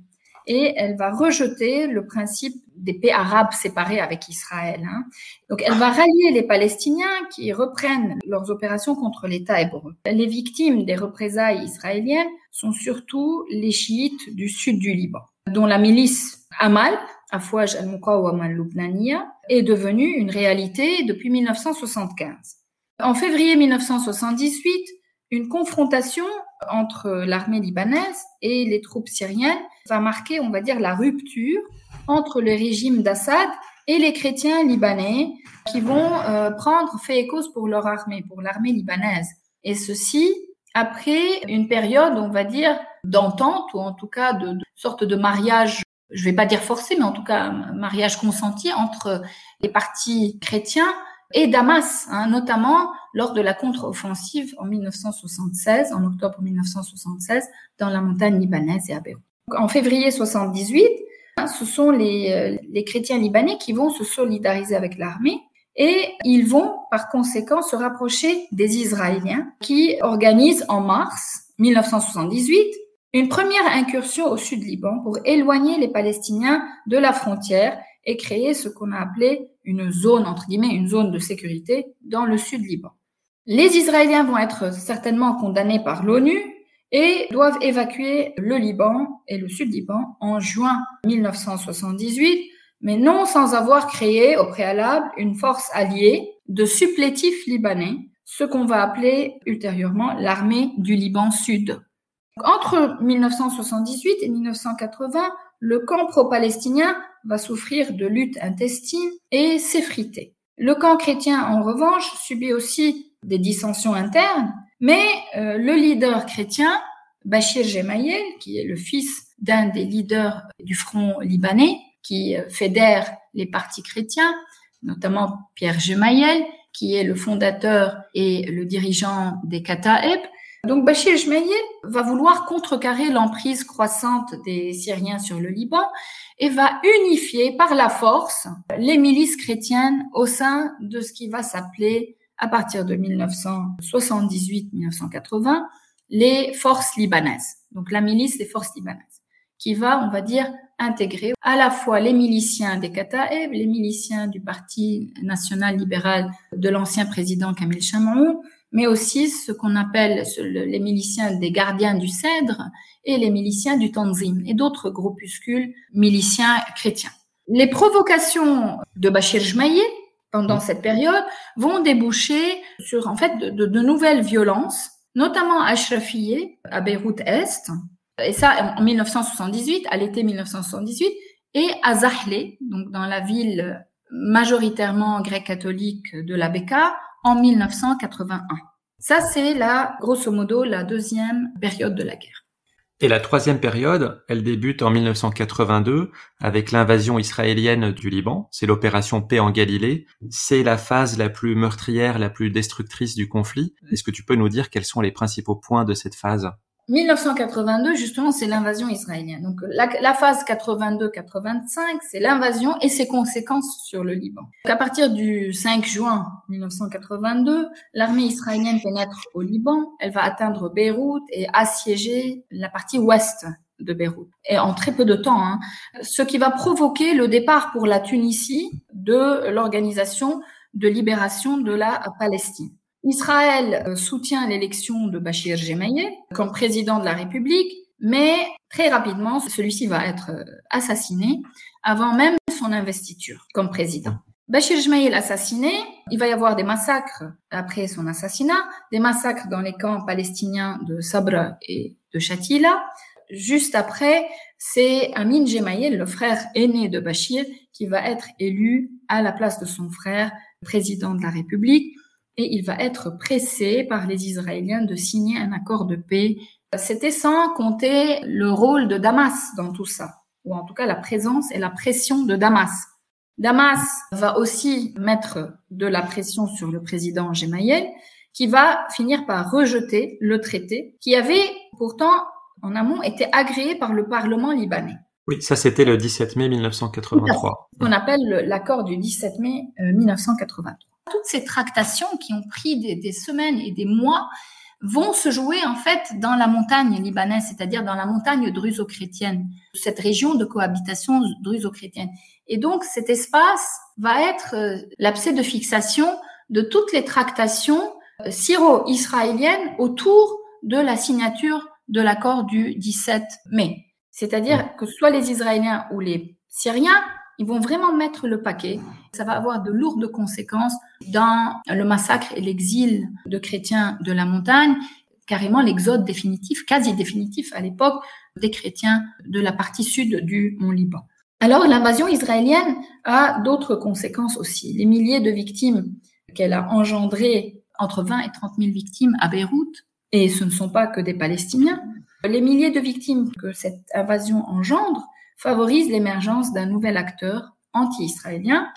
et elle va rejeter le principe des paix arabes séparées avec Israël. Hein. Donc elle va rallier les Palestiniens qui reprennent leurs opérations contre l'État hébreu. Les victimes des représailles israéliennes sont surtout les chiites du sud du Liban, dont la milice Amal, Afouaj al-Muqawama al-Lubnaniya, est devenue une réalité depuis 1975. En février 1978, une confrontation entre l'armée libanaise et les troupes syriennes va marquer, on va dire, la rupture entre le régime d'Assad et les chrétiens libanais qui vont euh, prendre fait et cause pour leur armée, pour l'armée libanaise. Et ceci après une période, on va dire, d'entente ou en tout cas de, sorte de mariage, je vais pas dire forcé, mais en tout cas mariage consenti entre les partis chrétiens et Damas, hein, notamment lors de la contre-offensive en 1976, en octobre 1976, dans la montagne libanaise et à Beyrouth. En février 78, hein, ce sont les, euh, les chrétiens libanais qui vont se solidariser avec l'armée et ils vont par conséquent se rapprocher des Israéliens qui organisent en mars 1978 une première incursion au sud Liban pour éloigner les Palestiniens de la frontière et créer ce qu'on a appelé une zone, entre guillemets, une zone de sécurité dans le sud Liban. Les Israéliens vont être certainement condamnés par l'ONU et doivent évacuer le Liban et le sud Liban en juin 1978, mais non sans avoir créé au préalable une force alliée de supplétifs libanais, ce qu'on va appeler ultérieurement l'armée du Liban Sud. Entre 1978 et 1980, le camp pro-palestinien va souffrir de luttes intestines et s'effriter. Le camp chrétien, en revanche, subit aussi des dissensions internes, mais euh, le leader chrétien, Bachir Gemayel, qui est le fils d'un des leaders du front libanais, qui euh, fédère les partis chrétiens, notamment Pierre Gemayel, qui est le fondateur et le dirigeant des Kataeb, donc Bachir Gemayel va vouloir contrecarrer l'emprise croissante des Syriens sur le Liban et va unifier par la force les milices chrétiennes au sein de ce qui va s'appeler à partir de 1978-1980 les forces libanaises. Donc la milice des forces libanaises qui va, on va dire, intégrer à la fois les miliciens des Kataeb, les miliciens du Parti national libéral de l'ancien président Kamel Chamoun, mais aussi ce qu'on appelle les miliciens des gardiens du Cèdre et les miliciens du Tanzim et d'autres groupuscules miliciens chrétiens. Les provocations de Bachir Jmaïe pendant mm. cette période vont déboucher sur en fait de, de, nouvelles violences, notamment à Ashrafiyeh, à Beyrouth Est, et ça en 1978, à l'été 1978, et à Zahle, donc dans la ville majoritairement grecque-catholique de la Beka, en 1981. Ça, c'est la, grosso modo, la deuxième période de la guerre. Et la troisième période, elle débute en 1982 avec l'invasion israélienne du Liban. C'est l'opération Paix en Galilée. C'est la phase la plus meurtrière, la plus destructrice du conflit. Est-ce que tu peux nous dire quels sont les principaux points de cette phase? 1982, justement, c'est l'invasion israélienne. Donc la, la phase 82-85, c'est l'invasion et ses conséquences sur le Liban. Donc, à partir du 5 juin 1982, l'armée israélienne pénètre au Liban. Elle va atteindre Beyrouth et assiéger la partie ouest de Beyrouth. Et en très peu de temps, hein, ce qui va provoquer le départ pour la Tunisie de l'organisation de libération de la Palestine. Israël euh, soutient l'élection de Bachir Gemayel comme président de la République, mais très rapidement, celui-ci va être euh, assassiné avant même son investiture comme président. Bachir Gemayel assassiné, il va y avoir des massacres après son assassinat, des massacres dans les camps palestiniens de Sabra et de Shatila. Juste après, c'est Amin Gemayel, le frère aîné de Bachir, qui va être élu à la place de son frère, président de la République et il va être pressé par les Israéliens de signer un accord de paix. C'était sans compter le rôle de Damas dans tout ça, ou en tout cas la présence et la pression de Damas. Damas va aussi mettre de la pression sur le président Gemayel qui va finir par rejeter le traité qui avait pourtant en amont été agréé par le Parlement libanais. Oui, ça c'était le 17 mai 1983. On appelle l'accord du 17 mai 1983. Toutes ces tractations qui ont pris des, des semaines et des mois vont se jouer en fait dans la montagne libanaise, c'est-à-dire dans la montagne druso-chrétienne, cette région de cohabitation druso-chrétienne. Et donc cet espace va être euh, l'abcès de fixation de toutes les tractations euh, syro-israéliennes autour de la signature de l'accord du 17 mai. C'est-à-dire que soit les Israéliens ou les Syriens, ils vont vraiment mettre le paquet. Ça va avoir de lourdes conséquences dans le massacre et l'exil de chrétiens de la montagne, carrément l'exode définitif, quasi définitif à l'époque, des chrétiens de la partie sud du Mont Liban. Alors l'invasion israélienne a d'autres conséquences aussi. Les milliers de victimes qu'elle a engendrées, entre 20 et 30 000 victimes à Beyrouth, et ce ne sont pas que des Palestiniens. Les milliers de victimes que cette invasion engendre favorisent l'émergence d'un nouvel acteur anti-israélien,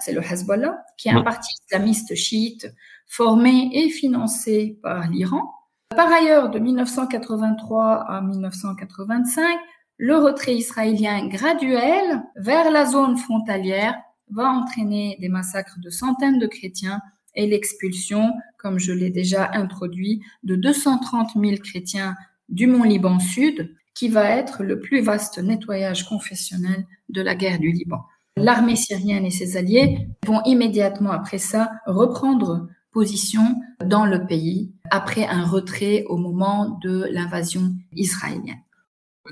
c'est le Hezbollah, qui est un parti islamiste chiite formé et financé par l'Iran. Par ailleurs, de 1983 à 1985, le retrait israélien graduel vers la zone frontalière va entraîner des massacres de centaines de chrétiens et l'expulsion, comme je l'ai déjà introduit, de 230 000 chrétiens du Mont Liban Sud, qui va être le plus vaste nettoyage confessionnel de la guerre du Liban. L'armée syrienne et ses alliés vont immédiatement après ça reprendre position dans le pays après un retrait au moment de l'invasion israélienne.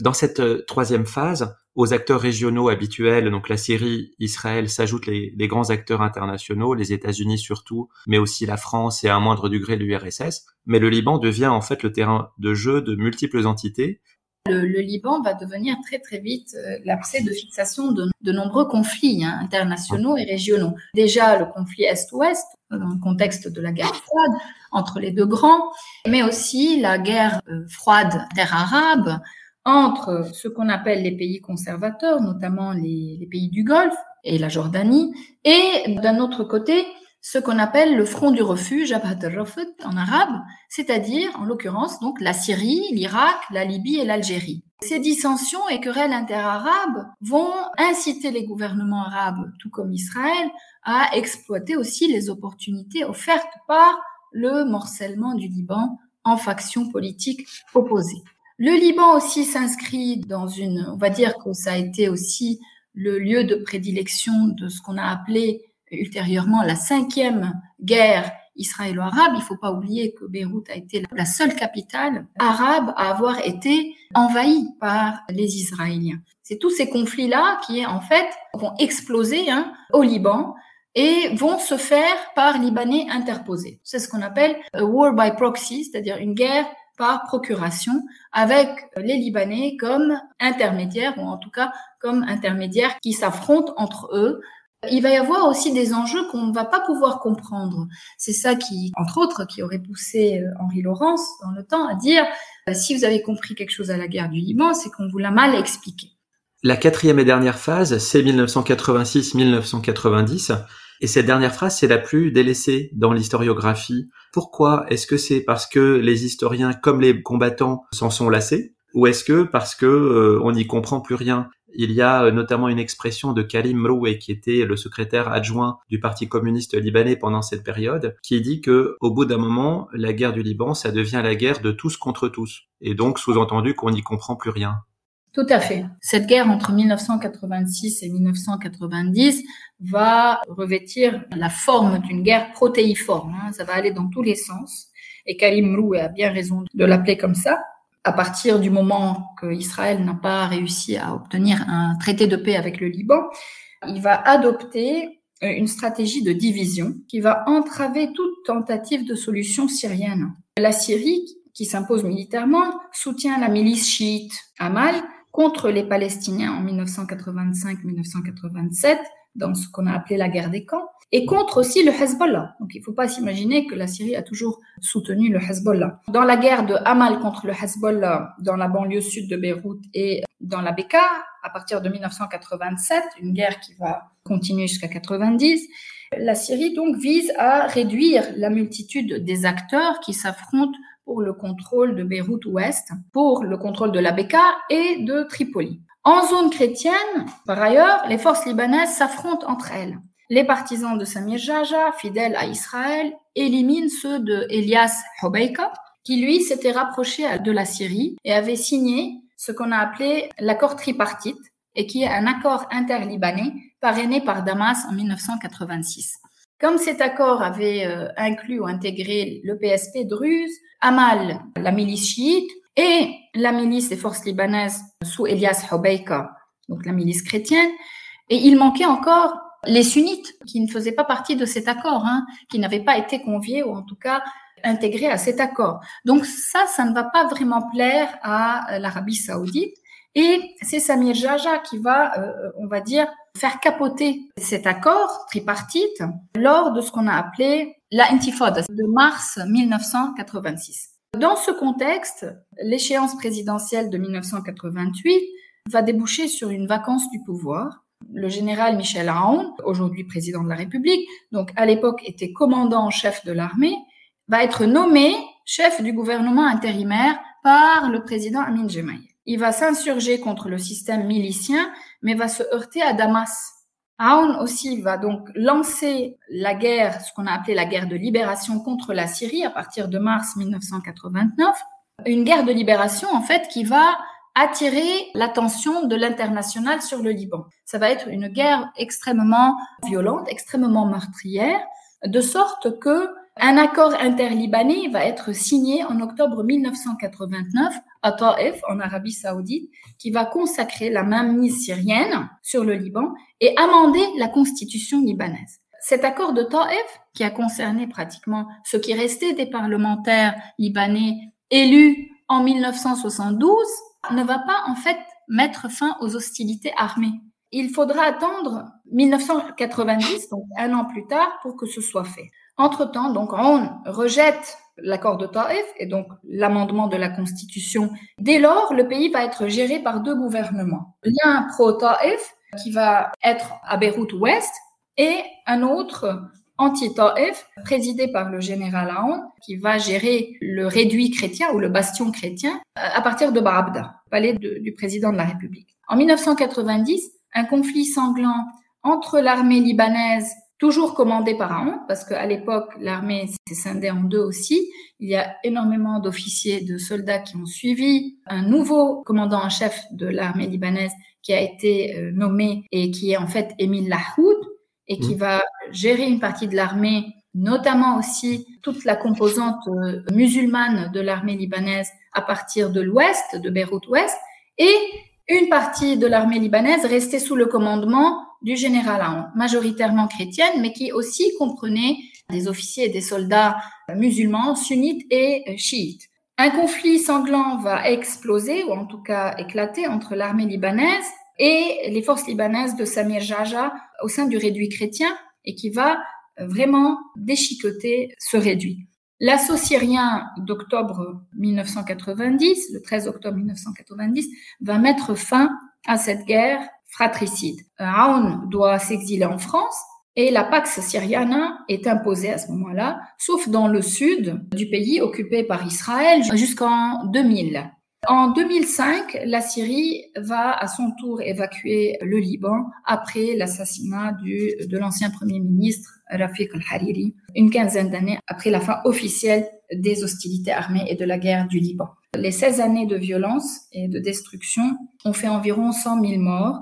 Dans cette euh, troisième phase, aux acteurs régionaux habituels, donc la Syrie, Israël, s'ajoutent les, grands acteurs internationaux, les États-Unis surtout, mais aussi la France et à un moindre degré l'URSS. Mais le Liban devient en fait le terrain de jeu de multiples entités. Le, Liban va devenir très très vite euh, l'abcès de fixation de, nombreux conflits hein, internationaux et régionaux. Déjà le conflit Est-Ouest, dans le contexte de la guerre froide entre les deux grands, mais aussi la guerre euh, froide terre arabe, entre ce qu'on appelle les pays conservateurs, notamment les, pays du Golfe et la Jordanie, et d'un autre côté, ce qu'on appelle le front du refuge, en arabe, c'est-à-dire, en l'occurrence, donc la Syrie, l'Irak, la Libye et l'Algérie. Ces dissensions et querelles interarabes vont inciter les gouvernements arabes, tout comme Israël, à exploiter aussi les opportunités offertes par le morcellement du Liban en factions politiques opposées. Le Liban aussi s'inscrit dans une, on va dire que ça a été aussi le lieu de prédilection de ce qu'on a appelé ultérieurement la cinquième guerre israélo-arabe. Il ne faut pas oublier que Beyrouth a été la seule capitale arabe à avoir été envahie par les Israéliens. C'est tous ces conflits-là qui, en fait, vont exploser hein, au Liban et vont se faire par Libanais interposés. C'est ce qu'on appelle a war by proxy, c'est-à-dire une guerre par procuration avec les Libanais comme intermédiaires ou en tout cas comme intermédiaires qui s'affrontent entre eux. Il va y avoir aussi des enjeux qu'on ne va pas pouvoir comprendre. C'est ça qui, entre autres, qui aurait poussé euh, Henri Laurence dans le temps à dire euh, si vous avez compris quelque chose à la guerre du Liban, c'est qu'on vous l'a mal expliqué. La quatrième et dernière phase, c'est 1986-1990. Et cette dernière phrase, c'est la plus délaissée dans l'historiographie. Pourquoi Est-ce que c'est parce que les historiens, comme les combattants, s'en sont lassés? Ou est-ce que parce que euh, on n'y comprend plus rien? Il y a euh, notamment une expression de Karim Mroué, qui était le secrétaire adjoint du Parti communiste libanais pendant cette période, qui dit que au bout d'un moment, la guerre du Liban, ça devient la guerre de tous contre tous. Et donc, sous-entendu qu'on n'y comprend plus rien. Tout à fait. Cette guerre entre 1986 et 1990 va revêtir la forme d'une guerre protéiforme. Hein. Ça va aller dans tous les sens. Et Karim Rou a bien raison de l'appeler comme ça. À partir du moment que Israël n'a pas réussi à obtenir un traité de paix avec le Liban, il va adopter une stratégie de division qui va entraver toute tentative de solution syrienne. La Syrie, qui s'impose militairement, soutient la milice chiite Amal, contre les Palestiniens en 1985-1987 dans ce qu'on a appelé la guerre des camps, et contre aussi le Hezbollah. Donc il ne faut pas s'imaginer que la Syrie a toujours soutenu le Hezbollah. Dans la guerre de Hamal contre le Hezbollah, dans la banlieue sud de Beyrouth et dans la Beka, à partir de 1987, une guerre qui va continuer jusqu'à 90, La Syrie donc vise à réduire la multitude des acteurs qui s'affrontent pour le contrôle de Beyrouth Ouest, pour le contrôle de la Beka et de Tripoli. En zone chrétienne, par ailleurs, les forces libanaises s'affrontent entre elles. Les partisans de Samir Jaja, fidèles à Israël, éliminent ceux de Elias Hobeika, qui lui s'était rapproché de la Syrie et avait signé ce qu'on a appelé l'accord tripartite, et qui est un accord interlibanais parrainé par Damas en 1986. Comme cet accord avait euh, inclus ou intégré le PSP Druze, Amal, la milice chiite, et la milice des forces libanaises sous Elias Hobeika, donc la milice chrétienne, et il manquait encore les sunnites qui ne faisaient pas partie de cet accord, hein, qui n'avaient pas été conviés ou en tout cas intégrés à cet accord. Donc ça, ça ne va pas vraiment plaire à euh, l'Arabie saoudite. Et c'est Samir Jaja qui va, euh, on va dire, faire capoter cet accord tripartite lors de ce qu'on a appelé la Intifada de mars 1986. Dans ce contexte, l'échéance présidentielle de 1988 va déboucher sur une vacance du pouvoir. Le général Michel Aoun, aujourd'hui président de la République, donc à l'époque était commandant chef de l'armée, va être nommé chef du gouvernement intérimaire par le président Amin Jemaï. Il va s'insurger contre le système milicien, mais va se heurter à Damas. Aoun aussi va donc lancer la guerre, ce qu'on a appelé la guerre de libération contre la Syrie à partir de mars 1989. Une guerre de libération, en fait, qui va attirer l'attention de l'international sur le Liban. Ça va être une guerre extrêmement violente, extrêmement meurtrière, de sorte que un accord interlibanais va être signé en octobre 1989 à Taif, en Arabie Saoudite, qui va consacrer la mainmise syrienne sur le Liban et amender la constitution libanaise. Cet accord de Taif, qui a concerné pratiquement ce qui restait des parlementaires libanais élus en 1972, ne va pas en fait mettre fin aux hostilités armées. Il faudra attendre 1990, donc un an plus tard, pour que ce soit fait. Entre-temps, donc, on rejette l'accord de Taif et donc l'amendement de la Constitution. Dès lors, le pays va être géré par deux gouvernements. L'un pro-Taif, qui va être à Beyrouth Ouest, et un autre anti-Taif, présidé par le général Aoun, qui va gérer le réduit chrétien ou le bastion chrétien à partir de Barabda, palais du président de la République. En 1990, un conflit sanglant entre l'armée libanaise toujours commandé par un, parce qu'à l'époque, l'armée s'est scindée en deux aussi. Il y a énormément d'officiers, de soldats qui ont suivi un nouveau commandant en chef de l'armée libanaise qui a été euh, nommé et qui est en fait Émile Lahoud et qui mmh. va gérer une partie de l'armée, notamment aussi toute la composante euh, musulmane de l'armée libanaise à partir de l'ouest, de Beyrouth ouest, et une partie de l'armée libanaise restait sous le commandement du général Aoun, majoritairement chrétienne, mais qui aussi comprenait des officiers et des soldats musulmans, sunnites et chiites. Un conflit sanglant va exploser, ou en tout cas éclater, entre l'armée libanaise et les forces libanaises de Samir Jaja au sein du réduit chrétien, et qui va vraiment déchiqueter ce réduit. L'assaut syrien d'octobre 1990, le 13 octobre 1990, va mettre fin à cette guerre fratricide. Aoun doit s'exiler en France et la Pax Syriana est imposée à ce moment-là, sauf dans le sud du pays occupé par Israël jusqu'en 2000. En 2005, la Syrie va à son tour évacuer le Liban après l'assassinat de l'ancien premier ministre Rafiq al-Hariri, une quinzaine d'années après la fin officielle des hostilités armées et de la guerre du Liban. Les 16 années de violence et de destruction ont fait environ 100 000 morts,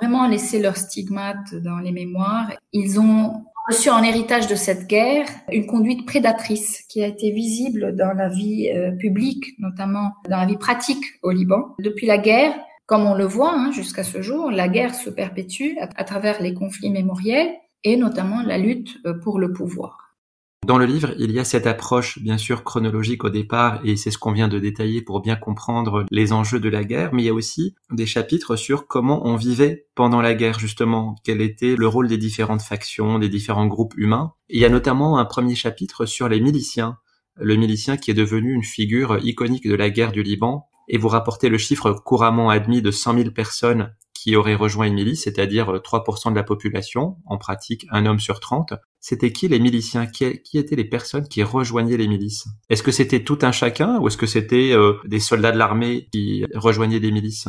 vraiment laissé leur stigmate dans les mémoires. Ils ont reçu en héritage de cette guerre une conduite prédatrice qui a été visible dans la vie euh, publique, notamment dans la vie pratique au Liban. Depuis la guerre, comme on le voit hein, jusqu'à ce jour, la guerre se perpétue à travers les conflits mémoriels et notamment la lutte euh, pour le pouvoir. Dans le livre, il y a cette approche, bien sûr, chronologique au départ, et c'est ce qu'on vient de détailler pour bien comprendre les enjeux de la guerre, mais il y a aussi des chapitres sur comment on vivait pendant la guerre, justement, quel était le rôle des différentes factions, des différents groupes humains. Il y a notamment un premier chapitre sur les miliciens, le milicien qui est devenu une figure iconique de la guerre du Liban, et vous rapportez le chiffre couramment admis de 100 000 personnes qui auraient rejoint une milice, c'est-à-dire 3% de la population, en pratique un homme sur 30. C'était qui les miliciens? Qui, étaient les personnes qui rejoignaient les milices? Est-ce que c'était tout un chacun ou est-ce que c'était des soldats de l'armée qui rejoignaient des milices?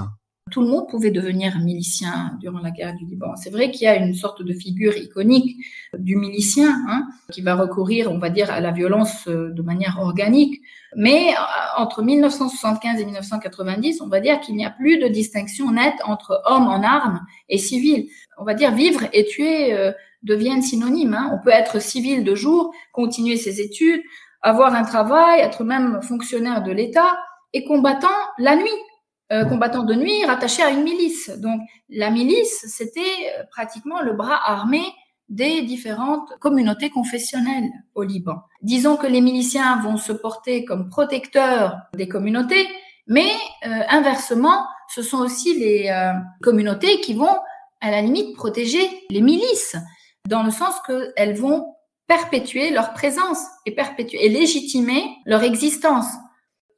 Tout le monde pouvait devenir milicien durant la guerre du Liban. C'est vrai qu'il y a une sorte de figure iconique du milicien hein, qui va recourir, on va dire, à la violence euh, de manière organique. Mais euh, entre 1975 et 1990, on va dire qu'il n'y a plus de distinction nette entre hommes en armes et civils. On va dire vivre et tuer euh, deviennent synonymes. Hein. On peut être civil de jour, continuer ses études, avoir un travail, être même fonctionnaire de l'État et combattant la nuit euh, combattant de nuit rattaché à une milice. Donc la milice, c'était euh, pratiquement le bras armé des différentes communautés confessionnelles au Liban. Disons que les miliciens vont se porter comme protecteurs des communautés, mais euh, inversement, ce sont aussi les communautés qui vont, à la limite, protéger les milices, dans le sens qu'elles vont perpétuer leur présence et perpétuer et légitimer leur existence.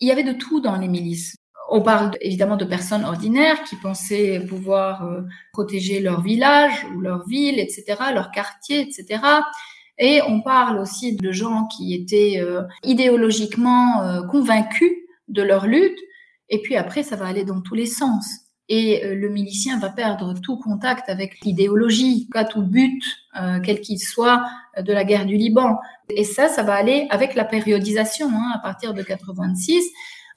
Il y avait de tout dans les milices. On parle évidemment de personnes ordinaires qui pensaient pouvoir euh, protéger leur village ou leur ville, etc., leur quartier, etc. Et on parle aussi de gens qui étaient euh, idéologiquement euh, convaincus de leur lutte. Et puis après, ça va aller dans tous les sens. Et le milicien va perdre tout contact avec l'idéologie, tout but, quel qu'il soit, de la guerre du Liban. Et ça, ça va aller avec la périodisation. Hein, à partir de 86,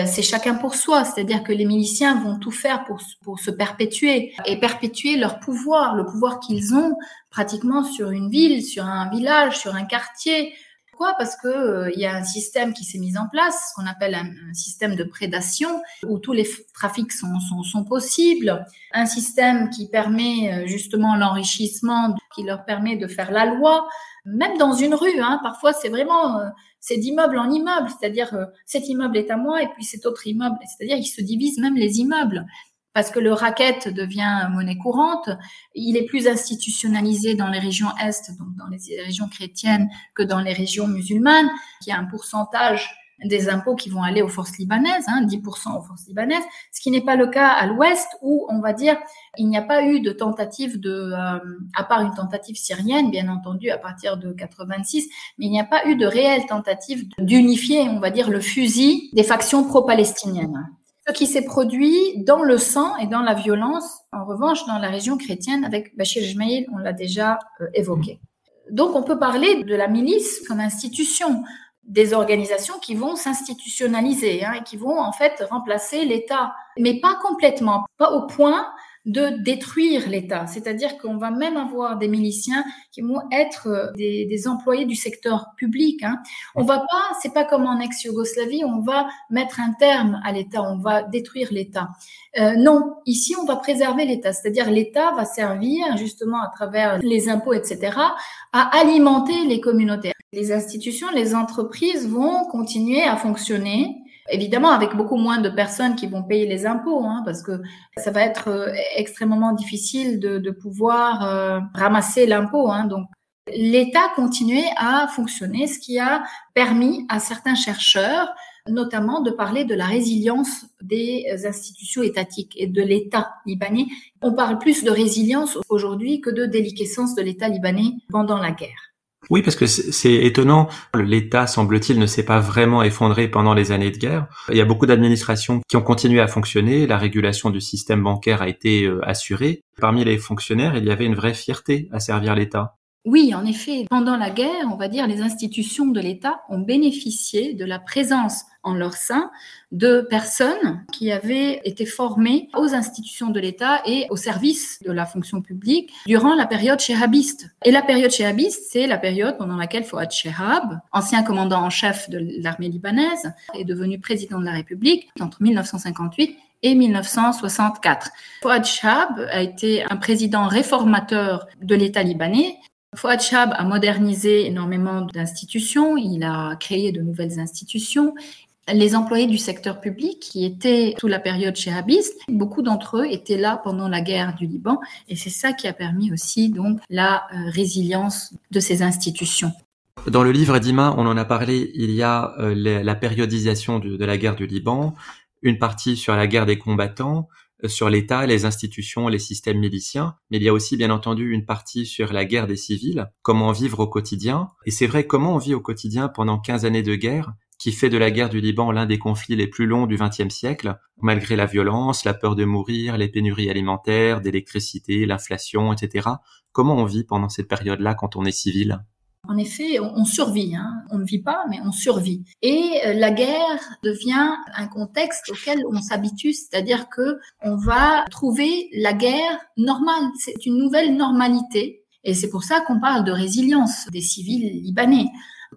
c'est chacun pour soi, c'est-à-dire que les miliciens vont tout faire pour, pour se perpétuer et perpétuer leur pouvoir, le pouvoir qu'ils ont pratiquement sur une ville, sur un village, sur un quartier. Pourquoi? Parce que euh, y a un système qui s'est mis en place, ce qu'on appelle un, système de prédation, où tous les trafics sont, possibles, un système qui permet euh, justement l'enrichissement, qui leur permet de faire la loi, même dans une rue. Hein, parfois, c'est vraiment euh, c'est d'immeuble en immeuble, c'est-à-dire cet immeuble est à moi et puis cet autre immeuble, c'est-à-dire ils se divisent même les immeubles parce que le racket devient monnaie courante, il est plus institutionnalisé dans les régions est, donc dans les régions chrétiennes, que dans les régions musulmanes, qui a un pourcentage des impôts qui vont aller aux forces libanaises, hein, 10% aux forces libanaises, ce qui n'est pas le cas à l'ouest où, on va dire, il n'y a pas eu de tentative de, euh, à part une tentative syrienne, bien entendu, à partir de 86, mais il n'y a pas eu de réelle tentative d'unifier, on va dire, le fusil des factions pro-palestiniennes. Ce qui s'est produit dans le sang et dans la violence, en revanche, dans la région chrétienne, avec Bachir Jmaïl, on l'a déjà euh, évoqué. Donc, on peut parler de la milice comme institution des organisations qui vont s'institutionnaliser hein, et qui vont en fait remplacer l'État, mais pas complètement, pas au point de détruire l'État. C'est-à-dire qu'on va même avoir des miliciens qui vont être euh, des, des employés du secteur public. Hein. On va pas, c'est pas comme en ex-Yougoslavie, on va mettre un terme à l'État, on va détruire l'État. Euh, non, ici on va préserver l'État, c'est-à-dire l'État va servir justement à travers les impôts, etc., à alimenter les communautés. Les institutions, les entreprises vont continuer à fonctionner Évidemment, avec beaucoup moins de personnes qui vont payer les impôts, hein, parce que ça va être euh, extrêmement difficile de, de pouvoir euh, ramasser l'impôt. Hein, donc, l'État continuait à fonctionner, ce qui a permis à certains chercheurs, notamment, de parler de la résilience des institutions étatiques et de l'État libanais. On parle plus de résilience aujourd'hui que de déliquescence de l'État libanais pendant la guerre. Oui, parce que c'est étonnant. L'État, semble-t-il, ne s'est pas vraiment effondré pendant les années de guerre. Il y a beaucoup d'administrations qui ont continué à fonctionner. La régulation du système bancaire a été euh, assurée. Parmi les fonctionnaires, il y avait une vraie fierté à servir l'État. Oui, en effet, pendant la guerre, on va dire, les institutions de l'État ont bénéficié de la présence en leur sein de personnes qui avaient été formées aux institutions de l'État et au service de la fonction publique durant la période chéhabiste. Et la période chéhabiste, c'est la période pendant laquelle Fouad Chehab, ancien commandant en chef de l'armée libanaise, est devenu président de la République entre 1958 et 1964. Fouad Chehab a été un président réformateur de l'État libanais Fouad Chab a modernisé énormément d'institutions, il a créé de nouvelles institutions. Les employés du secteur public qui étaient sous la période chéhabiste, beaucoup d'entre eux étaient là pendant la guerre du Liban et c'est ça qui a permis aussi donc la euh, résilience de ces institutions. Dans le livre Dima, on en a parlé, il y a euh, la périodisation de, la guerre du Liban, une partie sur la guerre des combattants, sur l'État, les institutions, les systèmes miliciens, mais il y a aussi bien entendu une partie sur la guerre des civils, comment vivre au quotidien. Et c'est vrai, comment on vit au quotidien pendant 15 années de guerre, qui fait de la guerre du Liban l'un des conflits les plus longs du XXe siècle, malgré la violence, la peur de mourir, les pénuries alimentaires, d'électricité, l'inflation, etc. Comment on vit pendant cette période-là quand on est civil? En effet, on, survit. Hein. On ne vit pas, mais on survit. Et euh, la guerre devient un contexte auquel on s'habitue, c'est-à-dire que on va trouver la guerre normale. C'est une nouvelle normalité. Et c'est pour ça qu'on parle de résilience des civils libanais.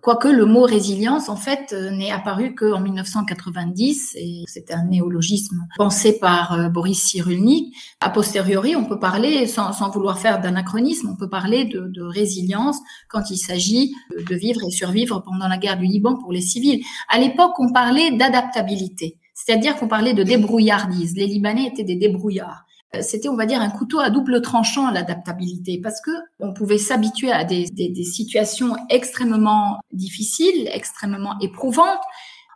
Quoique le mot résilience, en fait, euh, n'est apparu qu'en 1990, et c'est un néologisme pensé par euh, Boris Cyrulnik. A posteriori, on peut parler, sans, vouloir faire d'anachronisme, on peut parler de, de résilience quand il s'agit de vivre et survivre pendant la guerre du Liban pour les civils. À l'époque, on parlait d'adaptabilité. C'est-à-dire qu'on parlait de débrouillardise. Les Libanais étaient des débrouillards c'était, on va dire, un couteau à double tranchant l'adaptabilité, parce que on pouvait s'habituer à des, des, des, situations extrêmement difficiles, extrêmement éprouvantes.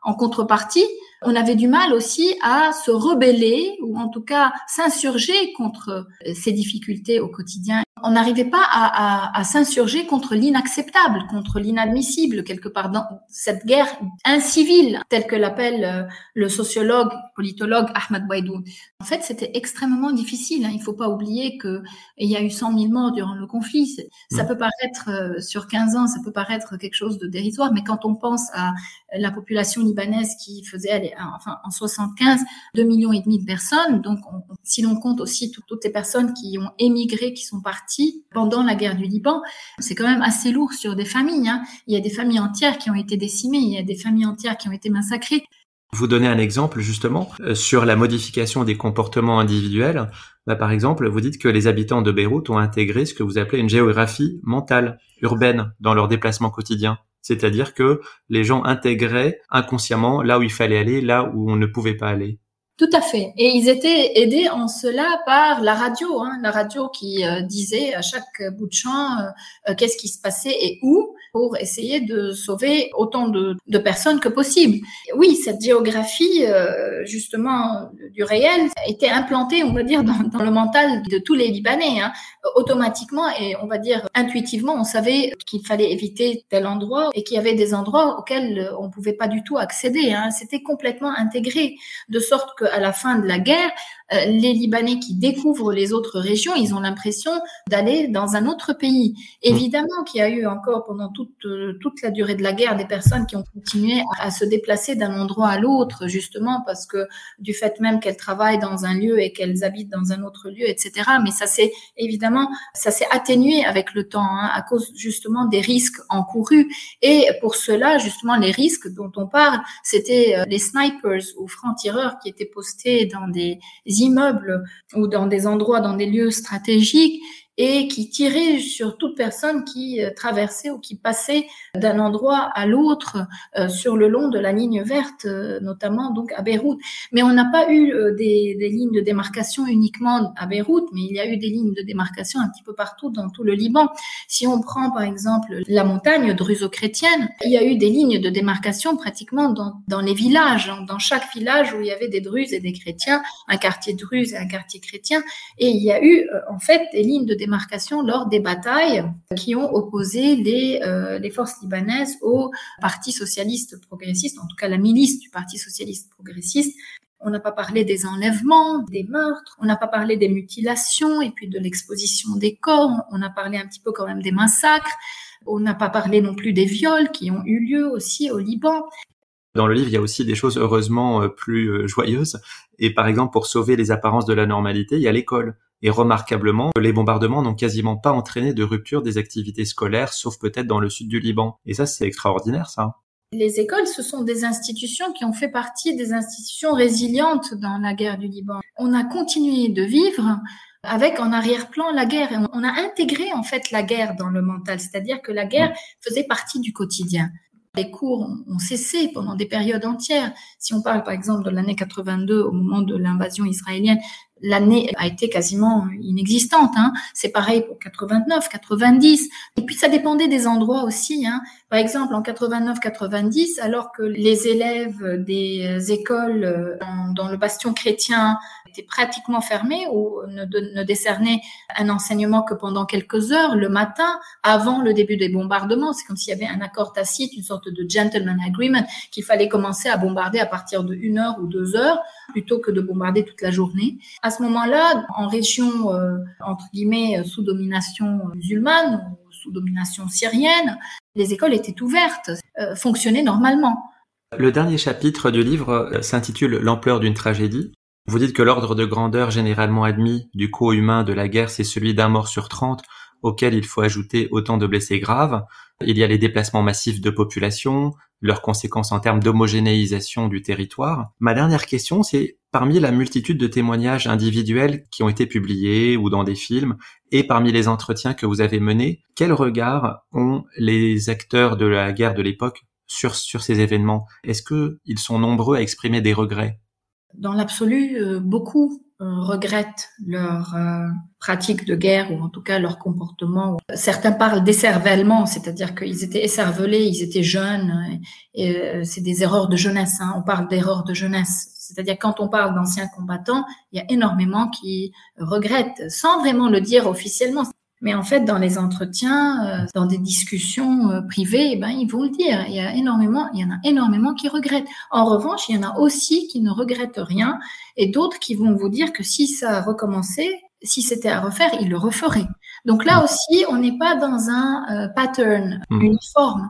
En contrepartie, on avait du mal aussi à se rebeller ou en tout cas s'insurger contre ces difficultés au quotidien on n'arrivait pas à, s'insurger contre l'inacceptable, contre l'inadmissible, quelque part dans cette guerre incivile, telle que l'appelle euh, le sociologue, politologue Ahmad Baidoun. En fait, c'était extrêmement difficile. Hein. Il ne faut pas oublier qu'il y a eu 100 000 morts durant le conflit. Ça mm. peut paraître, euh, sur 15 ans, ça peut paraître quelque chose de dérisoire, mais quand on pense à la population libanaise qui faisait, enfin, en 75, 2 millions et demi de personnes, donc si l'on compte aussi toutes les personnes qui ont émigré, qui sont parties pendant la guerre du Liban. C'est quand même assez lourd sur des familles. Hein. Il y a des familles entières qui ont été décimées, il y a des familles entières qui ont été massacrées. Vous donnez un exemple justement euh, sur la modification des comportements individuels. Bah, par exemple, vous dites que les habitants de Beyrouth ont intégré ce que vous appelez une géographie mentale, urbaine, dans leur déplacement quotidien. C'est-à-dire que les gens intégraient inconsciemment là où il fallait aller, là où on ne pouvait pas aller. Tout à fait. Et ils étaient aidés en cela par la radio, hein, la radio qui euh, disait à chaque bout de champ euh, euh, qu'est-ce qui se passait et où pour essayer de sauver autant de, de personnes que possible. Oui, cette géographie justement du réel était implantée, on va dire, dans, dans le mental de tous les Libanais. Hein. Automatiquement et on va dire intuitivement, on savait qu'il fallait éviter tel endroit et qu'il y avait des endroits auxquels on pouvait pas du tout accéder. Hein. C'était complètement intégré, de sorte que à la fin de la guerre, euh, les Libanais qui découvrent les autres régions, ils ont l'impression d'aller dans un autre pays. Évidemment qu'il y a eu encore pendant toute, euh, toute la durée de la guerre des personnes qui ont continué à, se déplacer d'un endroit à l'autre, justement parce que du fait même qu'elles travaillent dans un lieu et qu'elles habitent dans un autre lieu, etc. Mais ça s'est évidemment, ça s'est atténué avec le temps hein, à cause justement des risques encourus. Et pour cela, justement, les risques dont on parle, c'était euh, les snipers ou francs-tireurs qui étaient postés dans des immeubles ou dans des endroits, dans des lieux stratégiques et qui tirait sur toute personne qui euh, traversait ou qui passait d'un endroit à l'autre euh, sur le long de la ligne verte, euh, notamment donc à Beyrouth. Mais on n'a pas eu des, des, lignes de démarcation uniquement à Beyrouth, mais il y a eu des lignes de démarcation un petit peu partout dans tout le Liban. Si on prend par exemple la montagne druso-chrétienne, il y a eu des lignes de démarcation pratiquement dans, dans les villages, hein, dans chaque village où il y avait des druzes et des chrétiens, un quartier druze et un quartier chrétien, et il y a eu en fait des lignes de démarcation lors des batailles qui ont opposé les, euh, les forces libanaises au Parti socialiste progressiste, en tout cas la milice du Parti socialiste progressiste. On n'a pas parlé des enlèvements, des meurtres, on n'a pas parlé des mutilations et puis de l'exposition des corps, on a parlé un petit peu quand même des massacres, on n'a pas parlé non plus des viols qui ont eu lieu aussi au Liban. Dans le livre, il y a aussi des choses heureusement euh, plus euh, joyeuses. Et par exemple, pour sauver les apparences de la normalité, il y a l'école. Et remarquablement, les bombardements n'ont quasiment pas entraîné de rupture des activités scolaires, sauf peut-être dans le sud du Liban. Et ça, c'est extraordinaire, ça. Les écoles, ce sont des institutions qui ont fait partie des institutions résilientes dans la guerre du Liban. On a continué de vivre avec en arrière-plan la guerre. On a intégré en fait la guerre dans le mental, c'est-à-dire que la guerre faisait partie du quotidien. Les cours ont cessé pendant des périodes entières. Si on parle par exemple de l'année 82, au moment de l'invasion israélienne, l'année a été quasiment inexistante. Hein. C'est pareil pour 89, 90. Et puis ça dépendait des endroits aussi. Hein. Par exemple, en 89-90, alors que les élèves des écoles dans, le bastion chrétien pratiquement fermées ou ne, ne décernaient un enseignement que pendant quelques heures le matin avant le début des bombardements. C'est comme s'il y avait un accord tacite, une sorte de gentleman agreement qu'il fallait commencer à bombarder à partir de une heure ou deux heures plutôt que de bombarder toute la journée. À ce moment-là, en région euh, entre guillemets sous domination musulmane ou sous domination syrienne, les écoles étaient ouvertes, euh, fonctionnaient normalement. Le dernier chapitre du livre euh, s'intitule L'ampleur d'une tragédie. Vous dites que l'ordre de grandeur généralement admis du coût humain de la guerre, c'est celui d'un mort sur 30, auquel il faut ajouter autant de blessés graves. Il y a les déplacements massifs de population, leurs conséquences en termes d'homogénéisation du territoire. Ma dernière question, c'est parmi la multitude de témoignages individuels qui ont été publiés ou dans des films, et parmi les entretiens que vous avez menés, quel regard ont les acteurs de la guerre de l'époque sur, sur ces événements? Est-ce qu'ils sont nombreux à exprimer des regrets? Dans l'absolu, euh, beaucoup euh, regrettent leur euh, pratique de guerre ou en tout cas leur comportement. Certains parlent d'écervellement, c'est-à-dire qu'ils étaient écervelés, ils étaient jeunes, et, c'est des erreurs de jeunesse. Hein. On parle d'erreurs de jeunesse. C'est-à-dire quand on parle d'anciens combattants, il y a énormément qui regrettent, sans vraiment le dire officiellement. Mais en fait, dans les entretiens, euh, dans des discussions euh, privées, eh ben, ils vont le dire. Il y a énormément, il y en a énormément qui regrettent. En revanche, il y en a aussi qui ne regrettent rien et d'autres qui vont vous dire que si ça recommençait, si c'était à refaire, ils le referaient. Donc là aussi, on n'est pas dans un euh, pattern mmh. uniforme.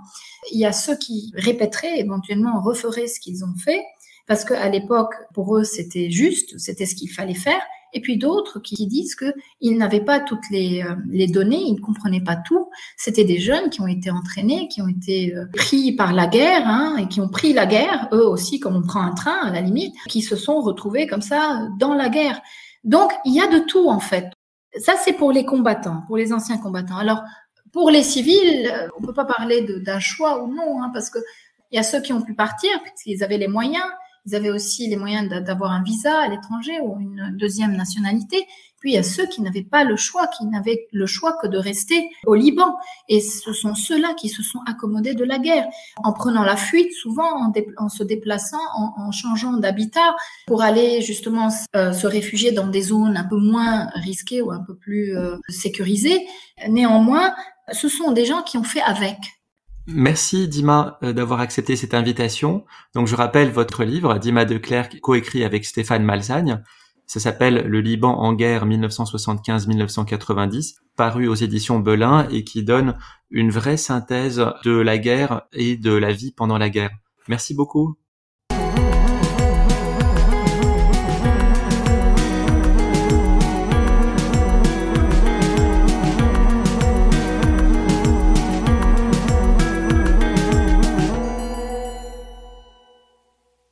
Il y a ceux qui répéteraient, éventuellement referaient ce qu'ils ont fait, parce qu'à l'époque, pour eux, c'était juste, c'était ce qu'il fallait faire et puis d'autres qui disent qu'ils n'avaient pas toutes les, euh, les, données, ils ne comprenaient pas tout. C'était des jeunes qui ont été entraînés, qui ont été euh, pris par la guerre, hein, et qui ont pris la guerre, eux aussi, comme on prend un train à la limite, qui se sont retrouvés comme ça dans la guerre. Donc, il y a de tout, en fait. Ça, c'est pour les combattants, pour les anciens combattants. Alors, pour les civils, euh, on peut pas parler d'un choix ou non, hein, parce que il y a ceux qui ont pu partir, puisqu'ils avaient les moyens, ils avaient aussi les moyens d'avoir un visa à l'étranger ou une deuxième nationalité. Puis il y a ceux qui n'avaient pas le choix, qui n'avaient le choix que de rester au Liban. Et ce sont ceux-là qui se sont accommodés de la guerre, en prenant la fuite, souvent en, se déplaçant, en, changeant d'habitat pour aller justement euh, se réfugier dans des zones un peu moins risquées ou un peu plus euh, sécurisées. Néanmoins, ce sont des gens qui ont fait avec. Merci Dima euh, d'avoir accepté cette invitation. Donc je rappelle votre livre, Dima de Clercq, coécrit avec Stéphane Malzagne. Ça s'appelle Le Liban en guerre 1975-1990, paru aux éditions Belin et qui donne une vraie synthèse de la guerre et de la vie pendant la guerre. Merci beaucoup.